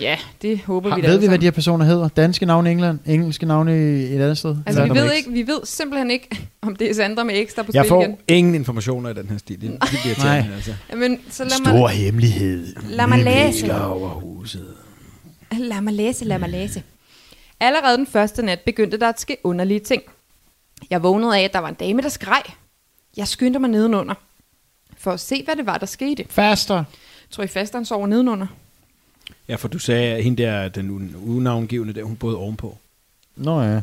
Ja, det håber Har, vi da ved vi, hvad de her personer hedder? Danske navne i England? Engelske navne i et andet sted? Altså, vi ved, ikke, vi ved simpelthen ikke, om det er Sandra med ekstra på Jeg spil får igen. ingen informationer i den her stil. Det er vildt irriterende, Nej. altså. Jamen, så lad Stor mig, hemmelighed. lad mig læse. over huset. Lad mig læse, lad mig læse. Allerede den første nat begyndte der at ske underlige ting. Jeg vågnede af, at der var en dame, der skreg. Jeg skyndte mig nedenunder. For at se, hvad det var, der skete. Faster. Tror I fasteren sover nedenunder? Ja, for du sagde, at hende der, den unavngivende der, hun boede ovenpå. Nå ja.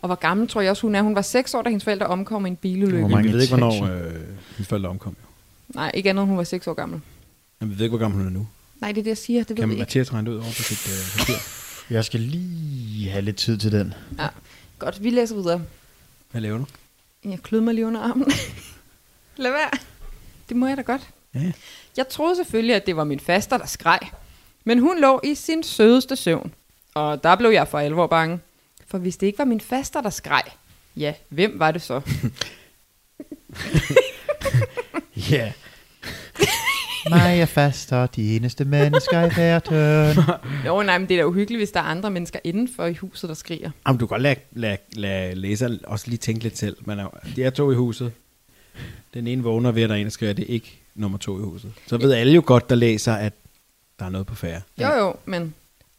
Og hvor gammel tror jeg også, hun er? Hun var 6 år, da hendes forældre omkom i en bilulykke. Hvor Men mange vi ved ikke, hvornår øh, hendes forældre omkom. Jo. Nej, ikke andet, hun var 6 år gammel. Men vi ved ikke, hvor gammel hun er nu. Nej, det er det, jeg siger. Det ved Kan vi ikke. Mathias regne det ud over på sit øh, papir? Jeg skal lige have lidt tid til den. Ja. Godt, vi læser videre. Hvad laver du? Jeg klød mig lige under armen. Lad være. Det må jeg da godt. Ja. Jeg troede selvfølgelig, at det var min faster, der skreg. Men hun lå i sin sødeste søvn. Og der blev jeg for alvor bange. For hvis det ikke var min faster, der skreg, ja, hvem var det så? Ja. Mig er faster, de eneste mennesker i verden. jo, nej, men det er da uhyggeligt, hvis der er andre mennesker indenfor i huset, der skriger. Jamen, du kan godt lade, lade, lade læser også lige tænke lidt selv. Men de er to i huset. Den ene vågner ved, at der er en, der skriver, at det er ikke nummer to i huset. Så ved alle jo godt, der læser, at der er noget på færre. Jo, jo, men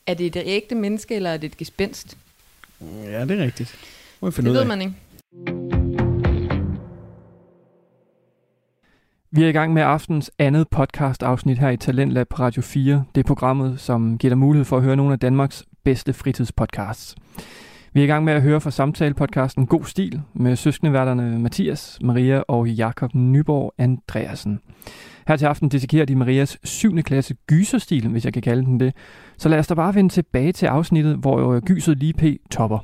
er det et ægte menneske, eller er det et gespenst? Ja, det er rigtigt. Må vi finde Det ud ved af. man ikke. Vi er i gang med aftens andet podcast afsnit her i Talentlab på Radio 4. Det er programmet, som giver dig mulighed for at høre nogle af Danmarks bedste fritidspodcasts. Vi er i gang med at høre fra samtalepodcasten God Stil med søskendeværterne Mathias, Maria og Jakob Nyborg Andreasen. Her til aften dissekerer de Marias 7. klasse gyserstil, hvis jeg kan kalde den det. Så lad os da bare vende tilbage til afsnittet, hvor øh, gyset lige p topper.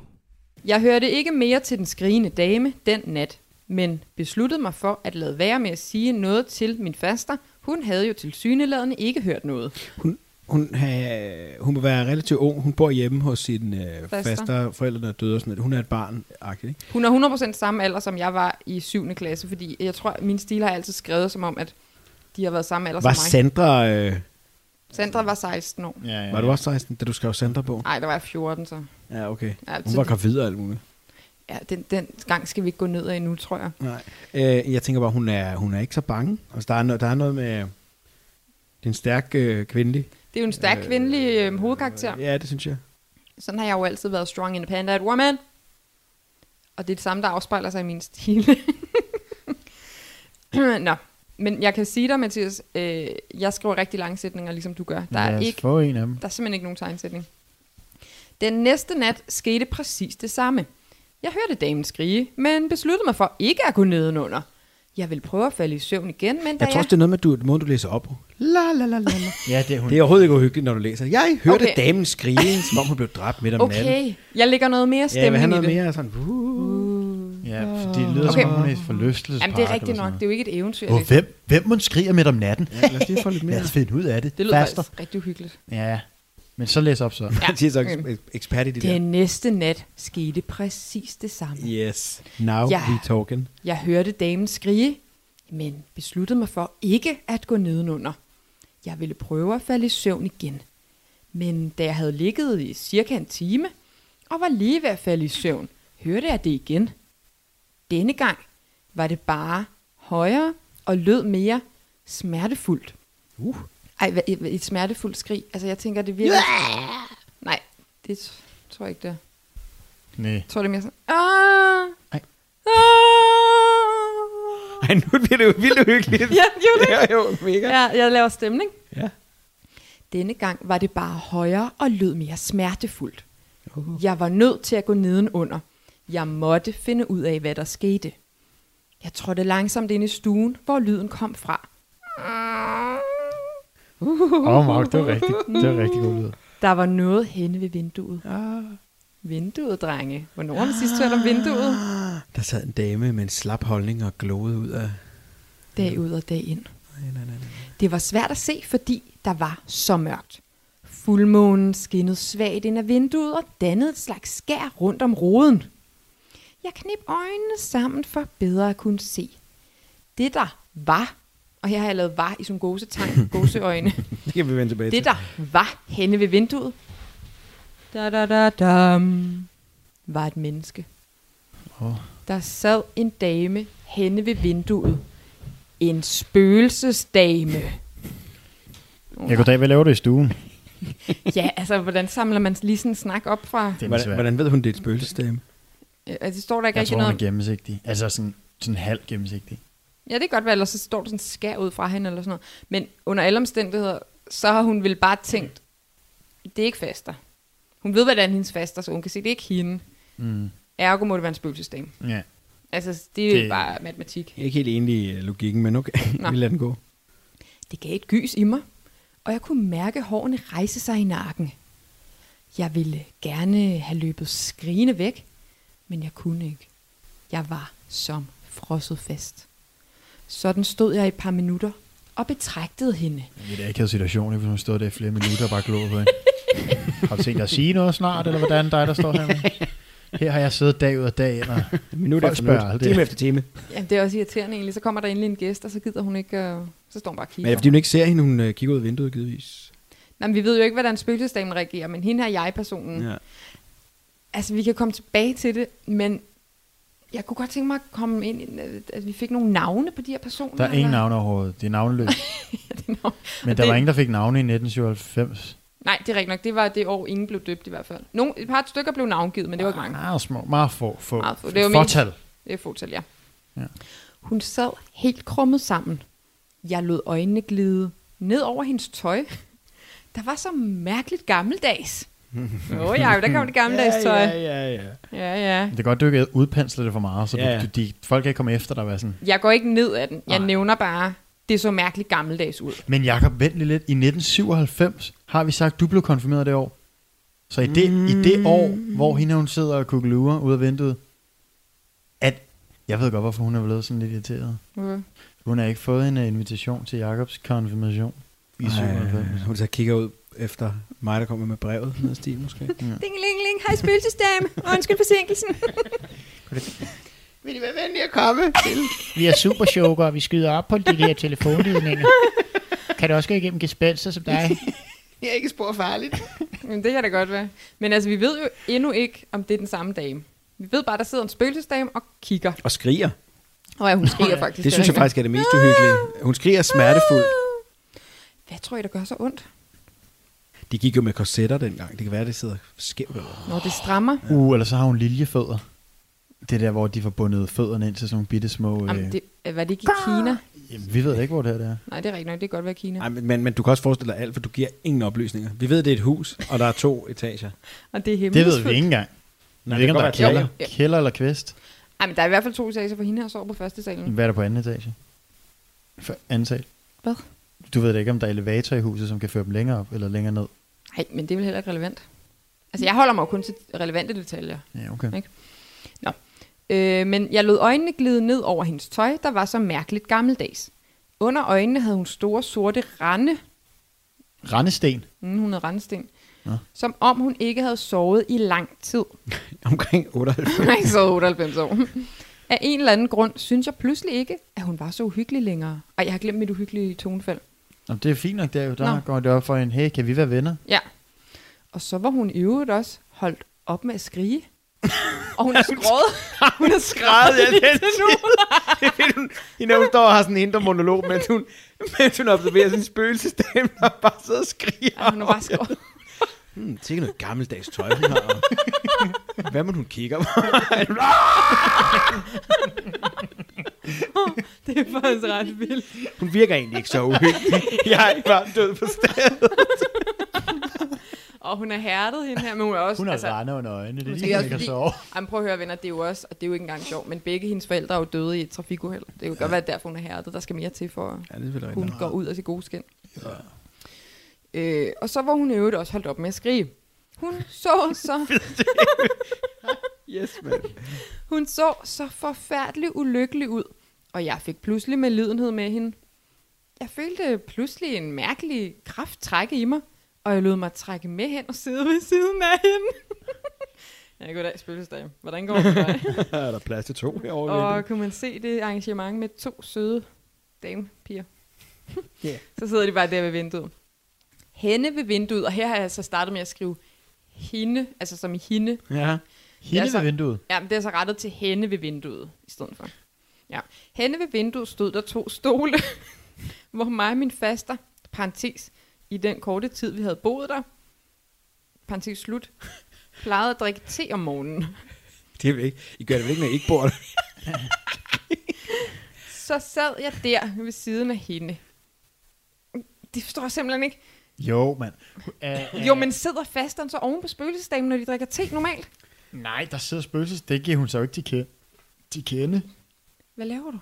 Jeg hørte ikke mere til den skrigende dame den nat, men besluttede mig for at lade være med at sige noget til min faster. Hun havde jo til syneladende ikke hørt noget. Hun, hun, ha, hun må være relativt ung. Hun bor hjemme hos sin øh, Faster. faster. Forældrene er døde og sådan noget. Hun er et barn, ikke? Hun er 100% samme alder, som jeg var i 7. klasse, fordi jeg tror, at min stil har altid skrevet som om, at de har været samme alder Var som mig. Sandra... Øh, Sandra var 16 år. Ja, ja, var du også 16, da du skrev Sandra på? Nej, der var jeg 14, så. Ja, okay. Ja, Hun var gravid og alt muligt. Ja den, den gang skal vi ikke gå ned af endnu, tror jeg. Nej. Øh, jeg tænker bare, hun er, hun er ikke så bange. Altså, der, er no, der er noget med... Det er en stærk øh, kvindelig. Det er jo en stærk Øh, kvindelig øh, hovedkarakter. Ja, det synes jeg. Sådan har jeg jo altid været strong independent woman. Og det er det samme, der afspejler sig i min stil. Nå, men jeg kan sige dig, Mathias, øh, jeg skriver rigtig lange sætninger, ligesom du gør. Der er, ikke, få en af dem. der er simpelthen ikke nogen tegnsætning. Den næste nat skete præcis det samme. Jeg hørte damen skrige, men besluttede mig for ikke at gå nedenunder. Jeg vil prøve at falde i søvn igen, men da Jeg jeg... tror også, det er noget med, du, måden du læser op på. La, la, la, la, la. Ja, det er hun. Det er overhovedet ikke uhyggeligt, når du læser. Jeg hørte Okay. okay. damen skrige, som om hun blev dræbt midt om natten. Okay, jeg lægger noget mere Ja, jeg vil have i noget det. mere sådan... Uh. Ja, for det lyder Okay. som om hun er et forlystelsespark. Jamen, det er rigtigt nok. Det er jo ikke et eventyr. noget. jeg Åh, hvem, hvem må skriger midt om natten? Ja, lad os lige få lidt mere. Lad os finde ud af det. Det lyder Faster. faktisk rigtig uhyggeligt. Ja, men så læs op så. Ja. Ja. er så eks- ekspert i det Den næste nat skete præcis det samme. der. Yes. Now Ja. we talking. Jeg hørte damen skrige, men besluttede mig for ikke at gå nedenunder. Jeg ville prøve at falde i søvn igen. Men da jeg havde ligget i cirka en time, og var lige ved at falde i søvn, hørte jeg det igen. Denne gang var det bare højere og lød mere smertefuldt. Uh. Ej, hvad- et, smertefuldt skrig. Altså, jeg tænker, det virker... Nej, det tror jeg ikke, det. Nej. Jeg tror, det er mere sådan... Ah, Ej. ah. Ej, nu bliver det jo vildt uhyggeligt. Ja, gjorde det. Ja, jo, mega. Ja, jeg laver stemning. Ja. Denne gang var det bare højere og lød mere smertefuldt. Uh. Jeg var nødt til at gå nedenunder. Jeg måtte finde ud af, hvad der skete. Jeg trådte langsomt ind i stuen, hvor lyden kom fra. Åh, oh, Mark, det var rigtigt. Det var rigtig god lyd. Der var noget henne ved vinduet. Ah. Vinduet, drenge. Hvornår har vi sidst hørt om vinduet? Der sad en dame med en slap holdning og glåede ud af... Dag ud og dag ind. Nej, nej, nej, nej. Det var svært at se, fordi der var så mørkt. Fuldmånen skinnede svagt ind af vinduet og dannede et slags skær rundt om roden. Jeg knep øjnene sammen for bedre at kunne se. Det der var, og her har jeg lavet var i sådan gåsetegn, gåseøjne. Det kan vi vende tilbage Det til. der var henne ved vinduet, da, da, da, dam, var et menneske. Åh. Der sad en dame henne ved vinduet. En spøgelsesdame. Ja, goddag, hvad laver du i stuen? Ja, altså, hvordan samler man lige sådan en snak op fra... Det er Hvordan, svært. hvordan ved hun, det er et spøgelsesdame? Øh, Altså, det står der ikke Jeg rigtig tror, hun noget er om. gennemsigtig. Altså sådan, sådan halv gennemsigtig. Ja, det kan godt være, eller så står der sådan skær ud fra hende eller sådan noget. Men under alle omstændigheder, så har hun vel bare tænkt, det er ikke faster. Hun ved, hvordan hendes faster, så hun kan se, det er ikke hende. Mm. Ergo må det være en spøgelsesdame. Ja. Altså, det er jo Det- bare matematik. Jeg er ikke helt enig i logikken, men okay, vi lader den gå. Det gav et gys i mig, og jeg kunne mærke hårene rejse sig i nakken. Jeg ville gerne have løbet skrigende væk, men jeg kunne ikke. Jeg var som frosset fast. Sådan stod jeg i et par minutter og betragtede hende. Det er ikke en situation, hvis hun stod der i flere minutter og bare glod på hende. Har du tænkt dig at sige noget snart, eller hvordan dig, der står her med? Her har jeg siddet dag ud af dag ind, og Minut Folk efter spørger minut, aldrig. time efter time. Ja, det er også irriterende egentlig. Så kommer der endelig en gæst, og så gider hun ikke, øh, så står hun bare og Men kigger. er det, fordi hun ikke ser hende, hun øh, kigger ud af vinduet, givetvis. Nej, men vi ved jo ikke, hvordan spøgelsesdamen reagerer, men hende her jeg-personen, ja. Ja. altså vi kan komme tilbage til det, men jeg kunne godt tænke mig at komme ind, at- vi fik nogle navne på de her personer. der er ingen navne overhovedet. Det er navnløst. Det er navn. Men Og der det- var ingen, der fik navne i 1997. Nej, det er rigtigt nok. Det var det år, ingen blev døbt i hvert fald. Nogle, et par stykker blev navngivet, men det var ikke mange. Meget små, meget få. få. Meget få. Det er Fortal. Det er fåtal, ja. Ja. Hun sad helt krummet sammen. Jeg lod øjnene glide ned over hendes tøj. Der var så mærkeligt gammeldags. Åh oh, ja, der kom det gammeldags tøj. Ja, ja, ja. Ja, ja. Det er godt, du ikke udpensler det for meget, så Ja, ja. du, de, folk kan ikke komme efter dig være sådan. Jeg går ikke ned af den. Jeg Nej. nævner bare, det så mærkeligt gammeldags ud. Men Jacob, vent lige lidt. I 1997 har vi sagt, du blev konfirmeret det år. Så i det, mm. i det år, hvor hende hun sidder og kukkelurer ud af vinduet, at jeg ved godt, hvorfor hun er blevet sådan lidt irriteret. Okay. Hun har ikke fået en uh, invitation til Jakobs konfirmation i 97. Ej, hun så kigger ud efter mig, der kommer med brevet ned ad stien, måske. Ding, ling, ling. Hej, spøgelsesdame. Undskyld forsinkelsen. Vil I være venlige at komme til? Vi er supersjoker, og vi skyder op på de der telefonledninger. Kan det også gå igennem gespenster som dig? Det er ikke spor farligt. Men det kan da godt være. Men altså, vi ved jo endnu ikke, om det er den samme dame. Vi ved bare, der sidder en spøgelsesdame og kigger. Og skriger. Og ja, hun skriger faktisk. Det synes jeg faktisk er det mest uhyggelige. Hun skriger smertefuldt. Hvad tror I, der gør så ondt? De gik jo med korsetter dengang. Det kan være, det sidder skævt. Når det strammer. Uh, eller så har hun liljefødder. Det der, hvor de får bundet fødderne ind til sådan nogle bitte små... Øh, Jamen, det, var det ikke i Kina? jamen, vi ved ikke, hvor det her det er. Nej, det er rigtigt nok. Det kan godt være Kina. Nej, men, men, men du kan også forestille dig alt, for du giver ingen oplysninger. Vi ved, det er et hus, og der er to etager. Og det er Det ved vi ikke engang. Nej, vi ved ikke, om det der er kan kælder, godt være kælder eller kvist. Ej, men der er i hvert fald to etager for hende her, sover på første salen. Hvad er der på anden etage? For anden sal. Hvad? Du ved da ikke, om der er elevator i huset, som kan føre dem længere op eller længere ned. Nej, men det er vel heller ikke relevant. Altså, jeg holder mig jo kun til relevante detaljer. Ja, okay. Ikke? Øh, men jeg lod øjnene glide ned over hendes tøj, der var så mærkeligt gammeldags. Under øjnene havde hun store sorte rande, Rendesten. mm, hun havde randesten, Nå. som om hun ikke havde sovet i lang tid. Omkring 98. Hun har ikke sovet 98 år. Af en eller anden grund synes jeg pludselig ikke, at hun var så uhyggelig længere. Og jeg har glemt mit uhyggelige tonefald. Jamen, det er fint nok, der, der Nå. går det op for en, hey, kan vi være venner? Ja. Og så var hun i øvrigt også holdt op med at skrige. Og hun har skrådet. hun har skrædet ja, den til nu. Hende hun står og har sådan en indre monolog, mens hun, mens hun observerer sin spøgelsesdame, der bare sidder og skriger. Ja, hun har bare skrådet. Hmm, sikkert noget gammeldags tøj, hun har. Hvad må hun kigger på? Det er faktisk ret vildt. Hun virker egentlig ikke så uhyggelig. Jeg er bare død på stedet. Og hun er hærdet hende her, men hun er også... Hun har altså, rende under øjnene, det er lige, hun ikke kan sove. Jamen, prøv at høre, venner, det er jo også, og det er jo ikke engang sjovt, men begge hendes forældre er jo døde i et trafikuheld. Det kan jo godt være derfor, hun er hærdet. Der skal mere til, for at Ja, det hun går ud af sit gode skin. Øh, og så var hun i øvrigt også holdt op med at skrige. Hun så så, Yes, man. hun så så forfærdelig ulykkelig ud, og jeg fik pludselig med lidenhed med hende. Jeg følte pludselig en mærkelig kraft trække i mig, og jeg lod mig trække med hen og sidde ved siden af hende. ja, goddag, spøgelsesdag. Hvordan går det for dig? er der plads til to herovre? Og kunne man se det arrangement med to søde damepiger. Ja. Så sidder de bare der ved vinduet. Hende ved vinduet, og her har jeg så startet med at skrive hende, altså som i hende. Ja. Hende altså- ved vinduet. Ja, men det er så rettet til hende ved vinduet i stedet for. Ja. Henne ved vinduet stod der to stole, hvor mig og min faster, parentes, i den korte tid, vi havde boet der, parentes slut, plejede at drikke te om morgenen. Det er ikke. I gør det vel ikke, når I ikke bor der? Så sad jeg der ved siden af hende. Det forstår jeg simpelthen ikke. Jo, mand. Uh, Jo, men sidder fasteren så oven på spøgelsesdamen, når de drikker te normalt? Nej, der sidder spøgelses. Det giver hun så ikke til, kende. til kende. Hvad laver du?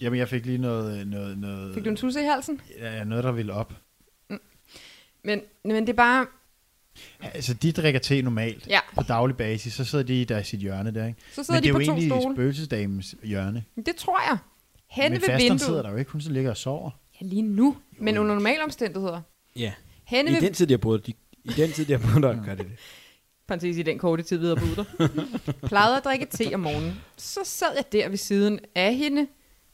Jamen, jeg fik lige noget... noget, noget Fik du en tusse i halsen? Ja, noget, der ville op. Men, men det er bare... Altså, de drikker te normalt Ja, på daglig basis, så sidder de i deres sit hjørne der, ikke? så sidder Men det de er på jo egentlig stole. spøgelsesdamens hjørne. Det tror jeg. Henne Men ved vinduet. sidder der jo ikke, hun så ligger og sover. Ja, lige nu. Men under normale omstændigheder. Ja. Henne I ved den tid, de har boet, de, i den tid, de har boet, der gør det det. parentes i den korte tid, vi havde boet der, plejede at drikke te om morgenen. Så sad jeg der ved siden af hende,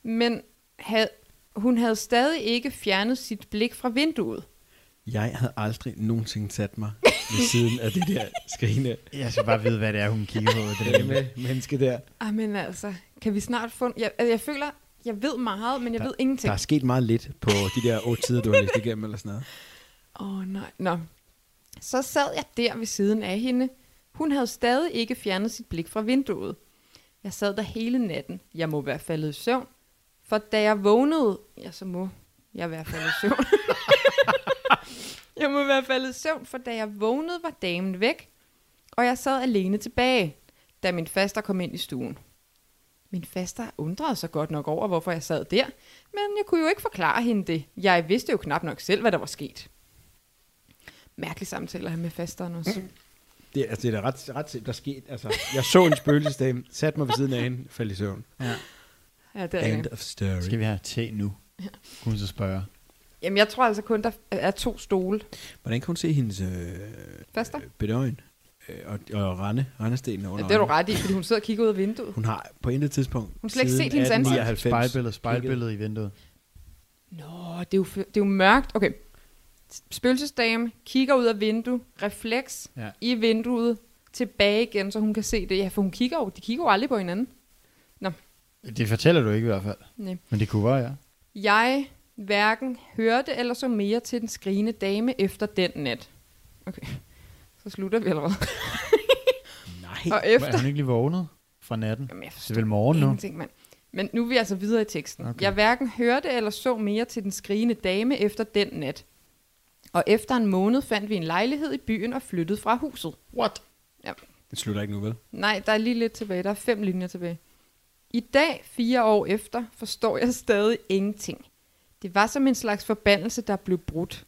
men havde, hun havde stadig ikke fjernet sit blik fra vinduet. Jeg havde aldrig nogensinde sat mig ved siden af det der skrigende Jeg skal bare vide, hvad det er, hun kigger på. Det der. med menneske der. Ej, men altså, kan vi snart få... Jeg, altså, jeg føler, jeg ved meget, men jeg Der- ved ingenting. Der er sket meget lidt på de der otte sider, du har læst igennem eller sådan noget. Åh oh, nej, nå. Så sad jeg der ved siden af hende. Hun havde stadig ikke fjernet sit blik fra vinduet. Jeg sad der hele natten. Jeg må være faldet i søvn. For da jeg vågnede, ja, så må jeg være faldet i søvn. jeg må være faldet i søvn, for da jeg vågnede, var damen væk. Og jeg sad alene tilbage, da min faster kom ind i stuen. Min faster undrede sig godt nok over, hvorfor jeg sad der, men jeg kunne jo ikke forklare hende det. Jeg vidste jo knap nok selv, hvad der var sket. Mærkelig samtale her med fasteren også. Det, altså, det er da ret, ret simpelt, der skete. Altså, jeg så en spøgelsesdame, satte mig ved siden af hende, faldt i søvn. Ja. Ja, det er End of story. Skal vi have te nu? Kunne hun så spørge. Jamen, jeg tror altså kun, der er to stole. Hvordan kan hun se hendes øh, Faster? bedøjen øh, og, og rende, rendestenene Ja, under det er du ret i, fordi hun sidder og kigger ud af vinduet. Hun har på intet tidspunkt Hun har slet ikke set hendes ansigt. 1899 Spejlbillede, spejlbillede i vinduet. Nå, det er jo, det er jo mørkt. Okay. Spøgelsesdame kigger ud af vinduet, refleks Ja. i vinduet, tilbage igen, så hun kan se det. Ja, for hun kigger jo, de kigger jo aldrig på hinanden. Det fortæller du ikke i hvert fald. Nej. Men det kunne være, ja. Jeg hverken hørte eller så mere til den skrigende dame efter den nat. Okay, så slutter vi allerede. Nej. Og Er efter... hun ikke lige vågnet fra natten? Jamen, jeg Det er vel morgen nu. mand. Men nu er vi altså videre i teksten. Okay. Jeg hverken hørte eller så mere til den skrigende dame efter den nat. Og efter en måned fandt vi en lejlighed i byen og flyttede fra huset. What? Det slutter ikke nu, vel? Nej, der er lige lidt tilbage. Der er fem linjer tilbage. I dag, fire år efter, forstår jeg stadig ingenting. Det var som en slags forbandelse, der blev brudt.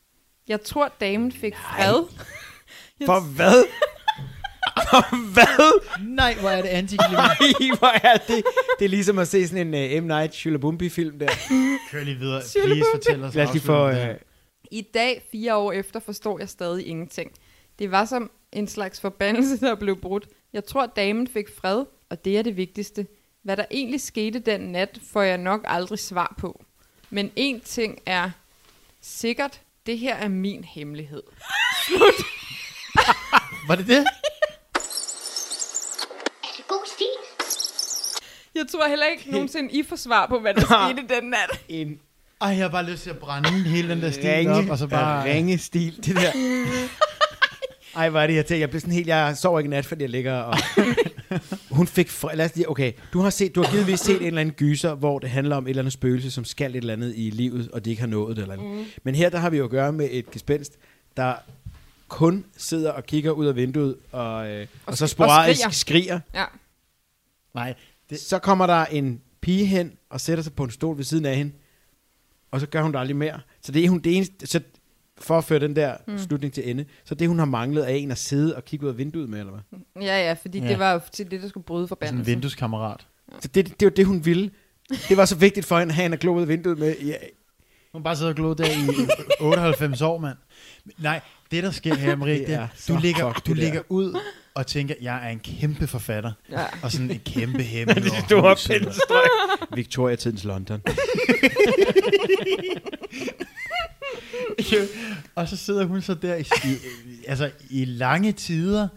Jeg tror, damen fik fred. Jeg For hvad? For hvad? Nej, hvor er det antiklimat. Nej, hvor er det? Det er ligesom at se sådan en uh, M. Night Shyamalan-film der. Kør lige videre. Please fortæl os. Lad os lige få... Uh. I dag, fire år efter, forstår jeg stadig ingenting. Det var som en slags forbandelse, der blev brudt. Jeg tror, damen fik fred, og det er det vigtigste. Hvad der egentlig skete den nat, får jeg nok aldrig svar på. Men en ting er sikkert, det her er min hemmelighed. Var det det? Er det god stil? Jeg tror heller ikke nogensinde, I får svar på, hvad der skete den nat. en Ej, jeg har bare lyst til at brænde hele den der stil ringe, op, og så bare... ringe stil, det der. Ej, hvor er det, jeg tænker. Jeg bliver sådan helt, jeg sover ikke nat, fordi jeg ligger og... Hun fik, fre- lad os lige, okay, du har, set, du har givetvis set en eller anden gyser, hvor det handler om et eller andet spøgelse, som skal et eller andet i livet, og de ikke har nået det eller andet. Mm. Men her, der har vi jo at gøre med et gespenst, der kun sidder og kigger ud af vinduet, og, øh, og, og så sporadisk skriger. skriger. Ja. Nej, Det. Så kommer der en pige hen og sætter sig på en stol ved siden af hende, og så gør hun det aldrig mere. Så det er hun det eneste, så for at føre den der mm. slutning til ende, så det hun har manglet er en at sidde og kigge ud af vinduet med, eller hvad? Ja, ja, fordi Ja. det var jo til det, der skulle bryde sådan en forbandelsen. vindueskammerat. Så det, det var det, hun ville. Det var så vigtigt for hende at have en at glo ud af vinduet med. Ja, Hun bare sidder og glod der i 98 år, mand. Nej, det der sker her, Marie, Det det er du ligger, du det ligger ud og tænker, jeg er en kæmpe forfatter. Ja. Og sådan en kæmpe over store huset. penselstrøg. Victoria-tidens London. og så sidder hun så der i, i, altså, i lange tider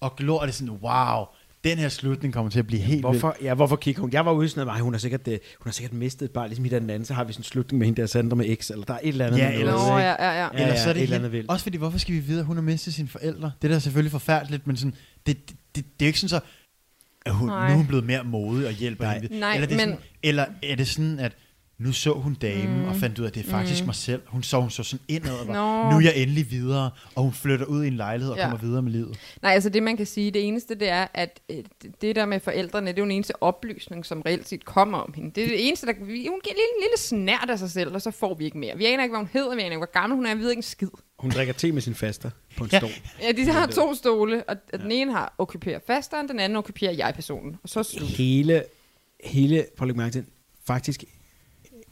og glor, og det er sådan, wow, den her slutning kommer til at blive helt Hvorfor, ja, hvorfor kigger hun? Jeg var ude i sådan, at hun har sikkert, øh, hun har sikkert mistet et barn, ligesom i den anden, så har vi sådan en slutning med hende der Sandra med X, eller der er et eller andet. Ja, eller noget, ja, ja, ja. vildt. Eller så er det et eller andet vildt. også fordi, hvorfor skal vi vide, at hun har mistet sine forældre? Det der er selvfølgelig forfærdeligt, men sådan, det, det, det, det er ikke sådan så, at hun, nu er hun blevet mere modig og hjælper Nej. hende. Nej, eller, det er men- sådan, eller er det sådan, at nu så hun damen mm. og fandt ud af, at det er faktisk mm. mig selv. Hun så, hun så sådan indad og var, Nå. nu er jeg endelig videre, og hun flytter ud i en lejlighed og Ja. kommer videre med livet. Nej, altså det man kan sige, det eneste det er, at øh, det der med forældrene, det er jo den eneste oplysning, som reelt set kommer om hende. Det er det eneste, der hun giver en lille, lille snært af sig selv, og så får vi ikke mere. Vi aner ikke, hvad hun hedder, vi aner ikke, hvor gammel hun er, vi ved ikke en skid. Hun drikker te med sin faster på en Ja. stol. Ja, de har to stole, og ja. den ene har okkuperer fasteren, den anden okkuperer jeg-personen, og så slut. Hele, hele, prøv at lægge mærke til, faktisk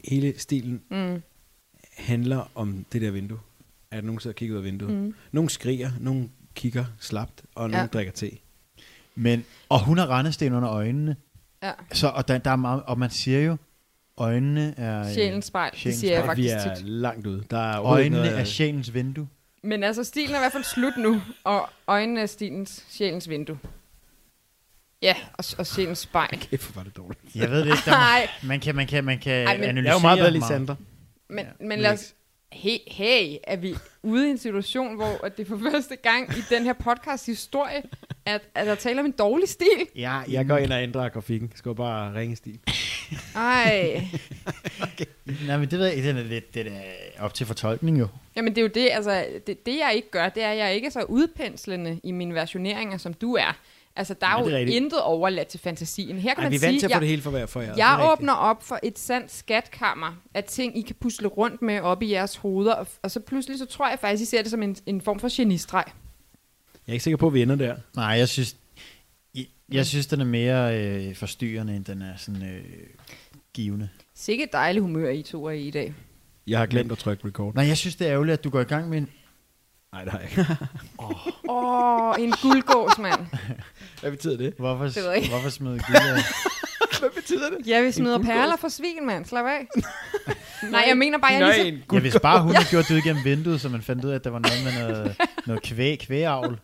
hele stilen Mm. handler om det der vindue. At nogen sidder og kigger ud af vinduet. Mm. Nogle skriger, nogle kigger slapt, og nogle Ja. drikker te. Men, og hun har rendesten under øjnene. Ja. Så, og, der, der er meget, og man siger jo, øjnene er... øh, Sjælens spejl, det sjælens siger jeg spejl. vi faktisk er tit. langt ude. Der er Øjnene noget, er sjælens vindue. Men altså, stilen er i hvert fald slut nu, og øjnene er stilens, sjælens vindue. Ja, og, og sjælens spejl. Kæft, hvor var det dårligt. Jeg ved det ikke. Der, Nej, man kan, man kan, man kan Ej, men- analysere Jeg er jo meget bedre. Lisander. men, men lad os... Hey, hey, er vi ude i en situation, hvor at det er for første gang i den her podcast historie, at, at der taler om en dårlig stil? Ja, Jeg går ind og ændrer grafikken. Skal bare ringe stil. Ej. Nej, men det ved jeg. Det er, lidt, det er op til fortolkning jo. Jamen det er jo det, altså, det, det jeg ikke gør, det er, at jeg ikke er så udpenslende i mine versioneringer, som du er. Altså, der er Nej, jo er intet overladt til fantasien. Her kan Ej, man vi er sige, vant til at få jeg, det hele for hver for jer. jeg åbner op for et sandt skatkammer af ting, I kan pusle rundt med op i jeres hoveder, og, og så pludselig så tror jeg faktisk, I ser det som en, en form for genistreg. Jeg er ikke sikker på, at vi ender der. Nej, jeg synes, jeg, jeg synes den er mere øh, forstyrrende, end den er sådan øh, givende. Sikke et dejligt humør, I to er i i dag. Jeg har glemt at trykke record. Nej, jeg synes, det er ærgerligt, at du går i gang med en... Nej, det har jeg ikke. Åh, oh, en guldgås, mand. Hvad betyder det? Hvorfor, Det ved jeg ikke. hvorfor smide guld? Hvad betyder det? Jeg vil smide guldgås? perler for svin, mand. Slap af. Nej, jeg mener bare, jeg Nej, lige så... en Ja, hvis bare hun havde gjort det ud gennem vinduet, så man fandt ud af, at der var noget med noget, noget kvæg, kvægavl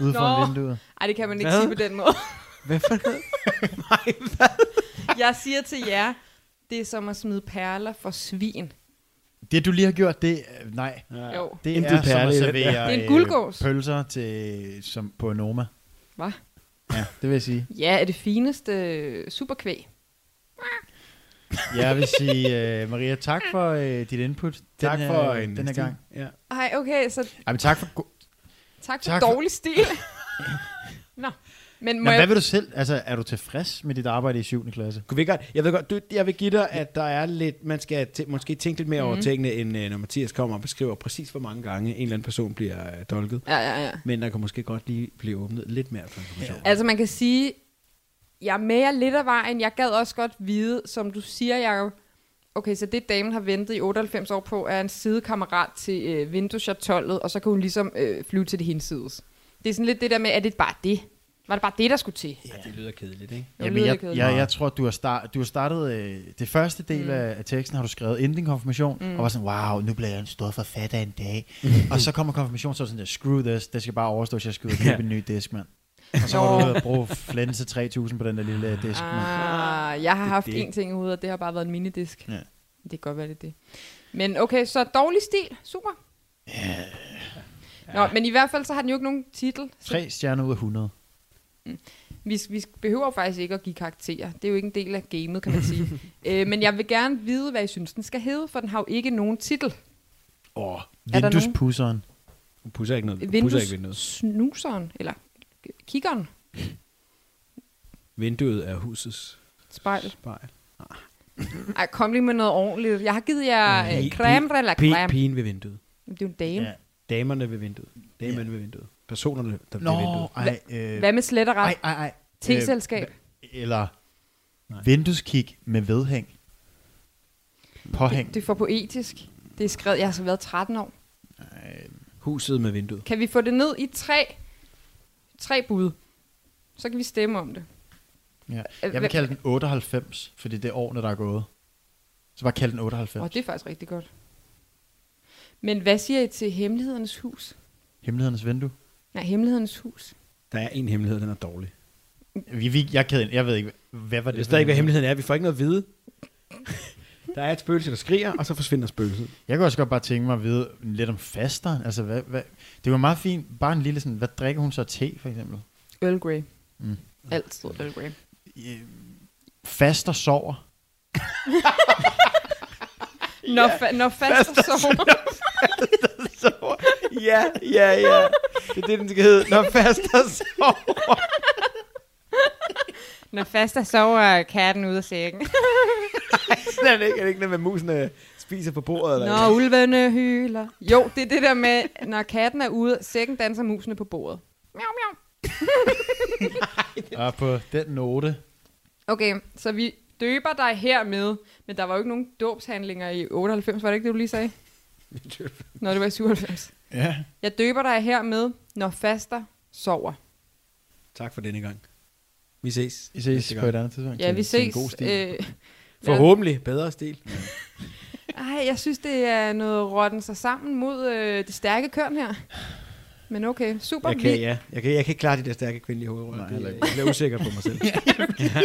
ude foran vinduet. Ej, det kan man ikke Hvad? sige på den måde. Hvad for noget? Jeg siger til jer, det er som at smide perler for svin. Det, du lige har gjort, det øh, nej. Ja. Jo. Det Intet er som at servere Det er en øh, guldgås. pølser til, som på Noma. Hvad? Ja, det vil jeg sige. Ja, er det fineste øh, superkvæg. Jeg vil sige, uh, Maria, tak for uh, dit input. Tak den for en den her gang. Ja. Ej, okay, så Ej, men tak for... go- tak for Tak tak for- dårlig stil. Nå, men må Men hvad vil du selv? Altså, er du tilfreds med dit arbejde i 7. klasse? Kunne vi godt, jeg ved godt, du, jeg vil give dig, at der er lidt, man skal t- måske tænke lidt mere mm. over Mhm. tingene, end uh, når Mathias kommer og beskriver præcis, hvor mange gange en eller anden person bliver uh, dolket. Ja, ja, ja. Men der kan måske godt lige blive åbnet lidt mere for information. Ja. Altså, man kan sige, jeg er med jer lidt af vejen. Jeg gad også godt vide, som du siger, Jacob. Okay, så det damen har ventet i 98 år på, er en sidekammerat til øh, vindueschatollet, og så kan hun ligesom øh, flyve til det hinsides. Det er sådan lidt det der med, er det bare det? Var det bare det, der skulle til? ja, det lyder kedeligt, ikke? Jamen, lyder jeg, det kedeligt. jeg, jeg tror, du har, start, du har startet... Øh, det første del Mm. mm. af, teksten har du skrevet inden din konfirmation, Mm. mm. og var sådan, wow, nu bliver jeg en stor forfatter en dag. og så kommer konfirmation, så er det sådan der, screw this, det skal bare overstås, jeg skal ud og købe en ny disk, mand. Og så var du ude bruge flænse 3000 på den der lille disk, mand. Ah, jeg har haft det. én ting i hovedet, og det har bare været en minidisk. Ja. Det kan godt være, det det. Men okay, så dårlig stil. Super. Nå, men i hvert fald, så har den jo ikke nogen titel. Så Tre stjerner ud af 100. vi, vi behøver faktisk ikke at give karakterer. Det er jo ikke en del af gamet, kan man sige. øh, men jeg vil gerne vide, hvad I synes, den skal hedde, for den har jo ikke nogen titel. Åh, der Vinduespusseren. du pusser ikke noget. Du pusser ikke vinduet. Vindussnuseren, eller kiggeren, Vinduet er husets spejl. spejl. Ej, kom lige med noget ordentligt. Jeg har givet jer øh, creme eller creme. Pigen ved vinduet. Det er jo en dame. Ja. Damerne ved vinduet. Damerne ved vinduet. Personerne, der Nå, vinduet. ej, øh, Hvad med slet og ret? ej, ej, ej. T-selskab. Øh, eller Nej. vindueskig med vedhæng. Påhæng. Det, det er for poetisk. Det er skrevet, jeg har så været 13 år. Huset med vinduet. Kan vi få det ned i tre, tre bud? Så kan vi stemme om det. Ja. Øh, Jeg vil kalde den 98, fordi det er årene, der er gået. Så bare kalde den Åh, 98. oh, det er faktisk rigtig godt. Men hvad siger I til Hemmelighedernes Hus? Hemmelighedernes vindue. Nej, Hemmelighedernes Hus. Der er en hemmelighed, den er dårlig. Vi, vi, jeg, kan, jeg ved ikke, hvad var det? Er for stadig ikke, hvad en- hemmeligheden er. Vi får ikke noget at vide. Der er et spøgelse, der skriger, og så forsvinder spøgelset. Jeg kunne også godt bare tænke mig at vide lidt om fasteren. Altså, hvad, hvad, det var meget fint. Bare en lille sådan, hvad drikker hun så te, for eksempel? Earl Grey. Mm. Altid Earl Grey. Øh, Faster sover. Når, fa- når faster sover. Så, ja, ja, ja. Det er det, den skal hedde. Når faster sover. når faster sover, er katten ude af sækken. Sådan er det ikke. Er det ikke noget med, musene spiser på bordet? Eller Når ulvene hyler. Jo, det er det der med, når katten er ude, sækken danser musene på bordet. Miau, miau. Og på den note, Okay, så vi døber dig hermed. Men der var jo ikke nogen dåbshandlinger i 98, var det ikke det, du lige sagde? Nå, det var i 97. Ja. Jeg døber dig hermed, når faster sover. Tak for denne gang. Vi ses. Vi ses på et andet tidspunkt. Ja, til- vi til en ses. god stil. Øh, Forhåbentlig bedre stil. ej, jeg synes, det er noget rotten sig sammen mod øh, det stærke køn her. Men okay, super. Jeg kan, ja. jeg, kan, jeg kan ikke klare de der stærke kvindelige hovedroller. Nej, Det- heller Jeg bliver usikker på mig selv. ja.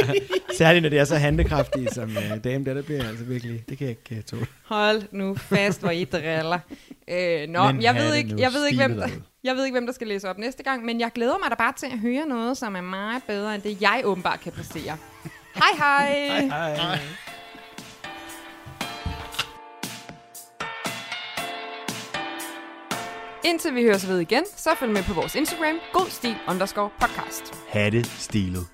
Særligt når det er så handlekraftige som uh, dame, der, der bliver jeg altså virkelig, det kan jeg ikke uh, tåle. Hold nu fast, hvor I driller. Øh, nå, Men jeg ved, det ikke, jeg, ved ikke, hvem der, jeg ved ikke, hvem der skal læse op næste gang, men jeg glæder mig da bare til at høre noget, som er meget bedre end det, jeg åbenbart kan præstere. Hej hej! hej, Hej. Indtil vi høres ved igen, så følg med på vores Instagram, godstil underscore podcast. Stilet.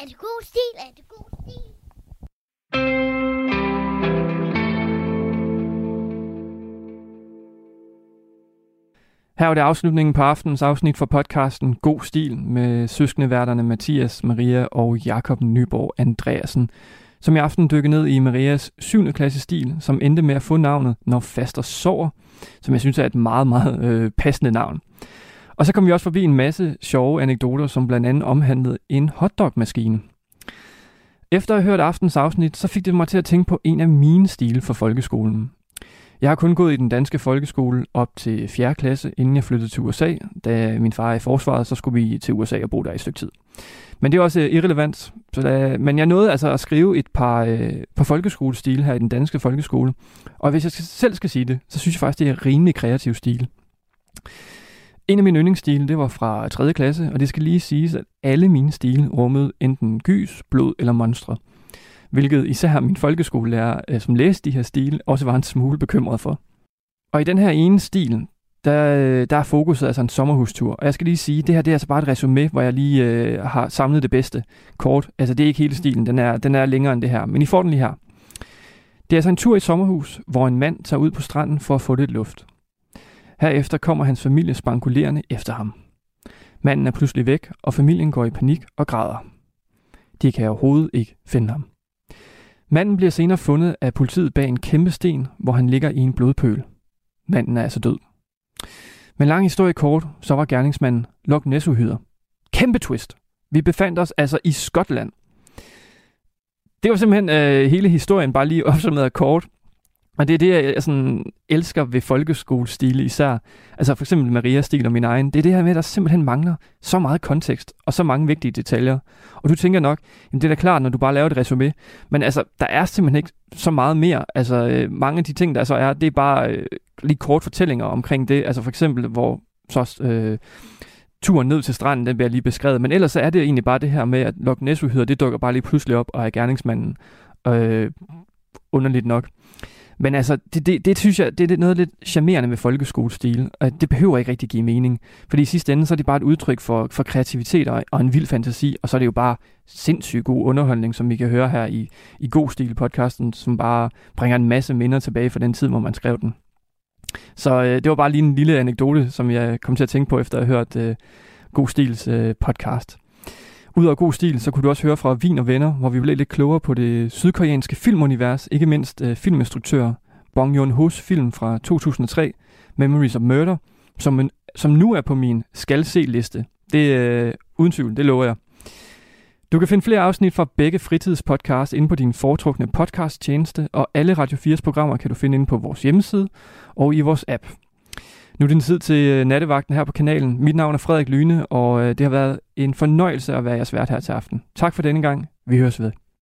Er det god stil er det god stil. Her var det afslutningen på aftenens afsnit for podcasten God Stil med søskendeværterne Mathias, Maria og Jakob Nyborg Andreasen, som i aften dykkede ned i Marias 7. klasse stil, som endte med at få navnet Når Faster Sover, som jeg synes er et meget, meget øh, passende navn. Og så kom vi også forbi en masse sjove anekdoter, som blandt andet omhandlede en hotdog-maskine. Efter at have hørt aftens afsnit, så fik det mig til at tænke på en af mine stile for folkeskolen. Jeg har kun gået i den danske folkeskole op til 4. klasse, inden jeg flyttede til USA. Da min far er i forsvaret, så skulle vi til USA og bo der i et stykke tid. Men det er også øh, irrelevant. Så da, men jeg nåede altså at skrive et par, øh, par folkeskolestil her i den danske folkeskole. Og hvis jeg skal, selv skal sige det, så synes jeg faktisk, det er rimelig kreativ stil. En af mine yndlingsstile, det var fra 3. klasse, og det skal lige siges, at alle mine stile rummede enten gys, blod eller monstre. Hvilket især min folkeskolelærer, øh, som læste de her stile, også var en smule bekymret for. Og i den her ene stil, der, øh, der er fokuset altså en sommerhustur. Og jeg skal lige sige, det her det er altså bare et resume, hvor jeg lige øh, har samlet det bedste kort. Altså det er ikke hele stilen, den er, den er længere end det her. Men I får den lige her. Det er altså en tur i et sommerhus, hvor en mand tager ud på stranden for at få lidt luft. Herefter kommer hans familie spankulerende efter ham. Manden er pludselig væk, og familien går i panik og græder. De kan overhovedet ikke finde ham. Manden bliver senere fundet af politiet bag en kæmpe sten, hvor han ligger i en blodpøl. Manden er altså død. Men lang historie kort, så var gerningsmanden Loch Ness-uhyder. Kæmpe twist. Vi befandt os altså i Skotland. Det var simpelthen øh, hele historien, bare lige opsummeret kort. Og det er det, jeg sådan elsker ved folkeskolestile især. Altså for eksempel Marias stil og min egen. Det er det her med, at der simpelthen mangler så meget kontekst og så mange vigtige detaljer. Og du tænker nok, jamen det er da klart, når du bare laver et resume. Men altså, der er simpelthen ikke så meget mere. Altså øh, mange af de ting, der så er, det er bare øh, lige kort fortællinger omkring det. Altså for eksempel, hvor så øh, turen ned til stranden, den bliver lige beskrevet. Men ellers så er det egentlig bare det her med, at Loch ness det dukker bare lige pludselig op og er gerningsmanden. Øh, underligt nok. Men altså, det, det, det synes jeg, det er noget lidt charmerende med folkeskolestil, og det behøver ikke rigtig give mening. Fordi i sidste ende, så er det bare et udtryk for, for kreativitet og, og en vild fantasi, og så er det jo bare sindssygt god underholdning, som vi kan høre her i, i God Stil podcasten, som bare bringer en masse minder tilbage fra den tid, hvor man skrev den. Så øh, det var bare lige en lille anekdote, som jeg kom til at tænke på, efter at have hørt øh, God Stils øh, podcast. Udover god stil, så kunne du også høre fra Vin og Venner, hvor vi blev lidt klogere på det sydkoreanske filmunivers, ikke mindst øh, filminstruktør Bong Joon-ho's film fra 2003, Memories of Murder, som, en, som nu er på min skal-se-liste. Det er øh, uden tvivl, det lover jeg. Du kan finde flere afsnit fra begge fritidspodcasts inde på din foretrukne podcast-tjeneste, og alle Radio 4's programmer kan du finde inde på vores hjemmeside og i vores app. Nu er det tid til øh, nattevagten her på kanalen. Mit navn er Frederik Lyne, og øh, det har været en fornøjelse at være jeres vært her til aften. Tak for denne gang. Vi høres ved.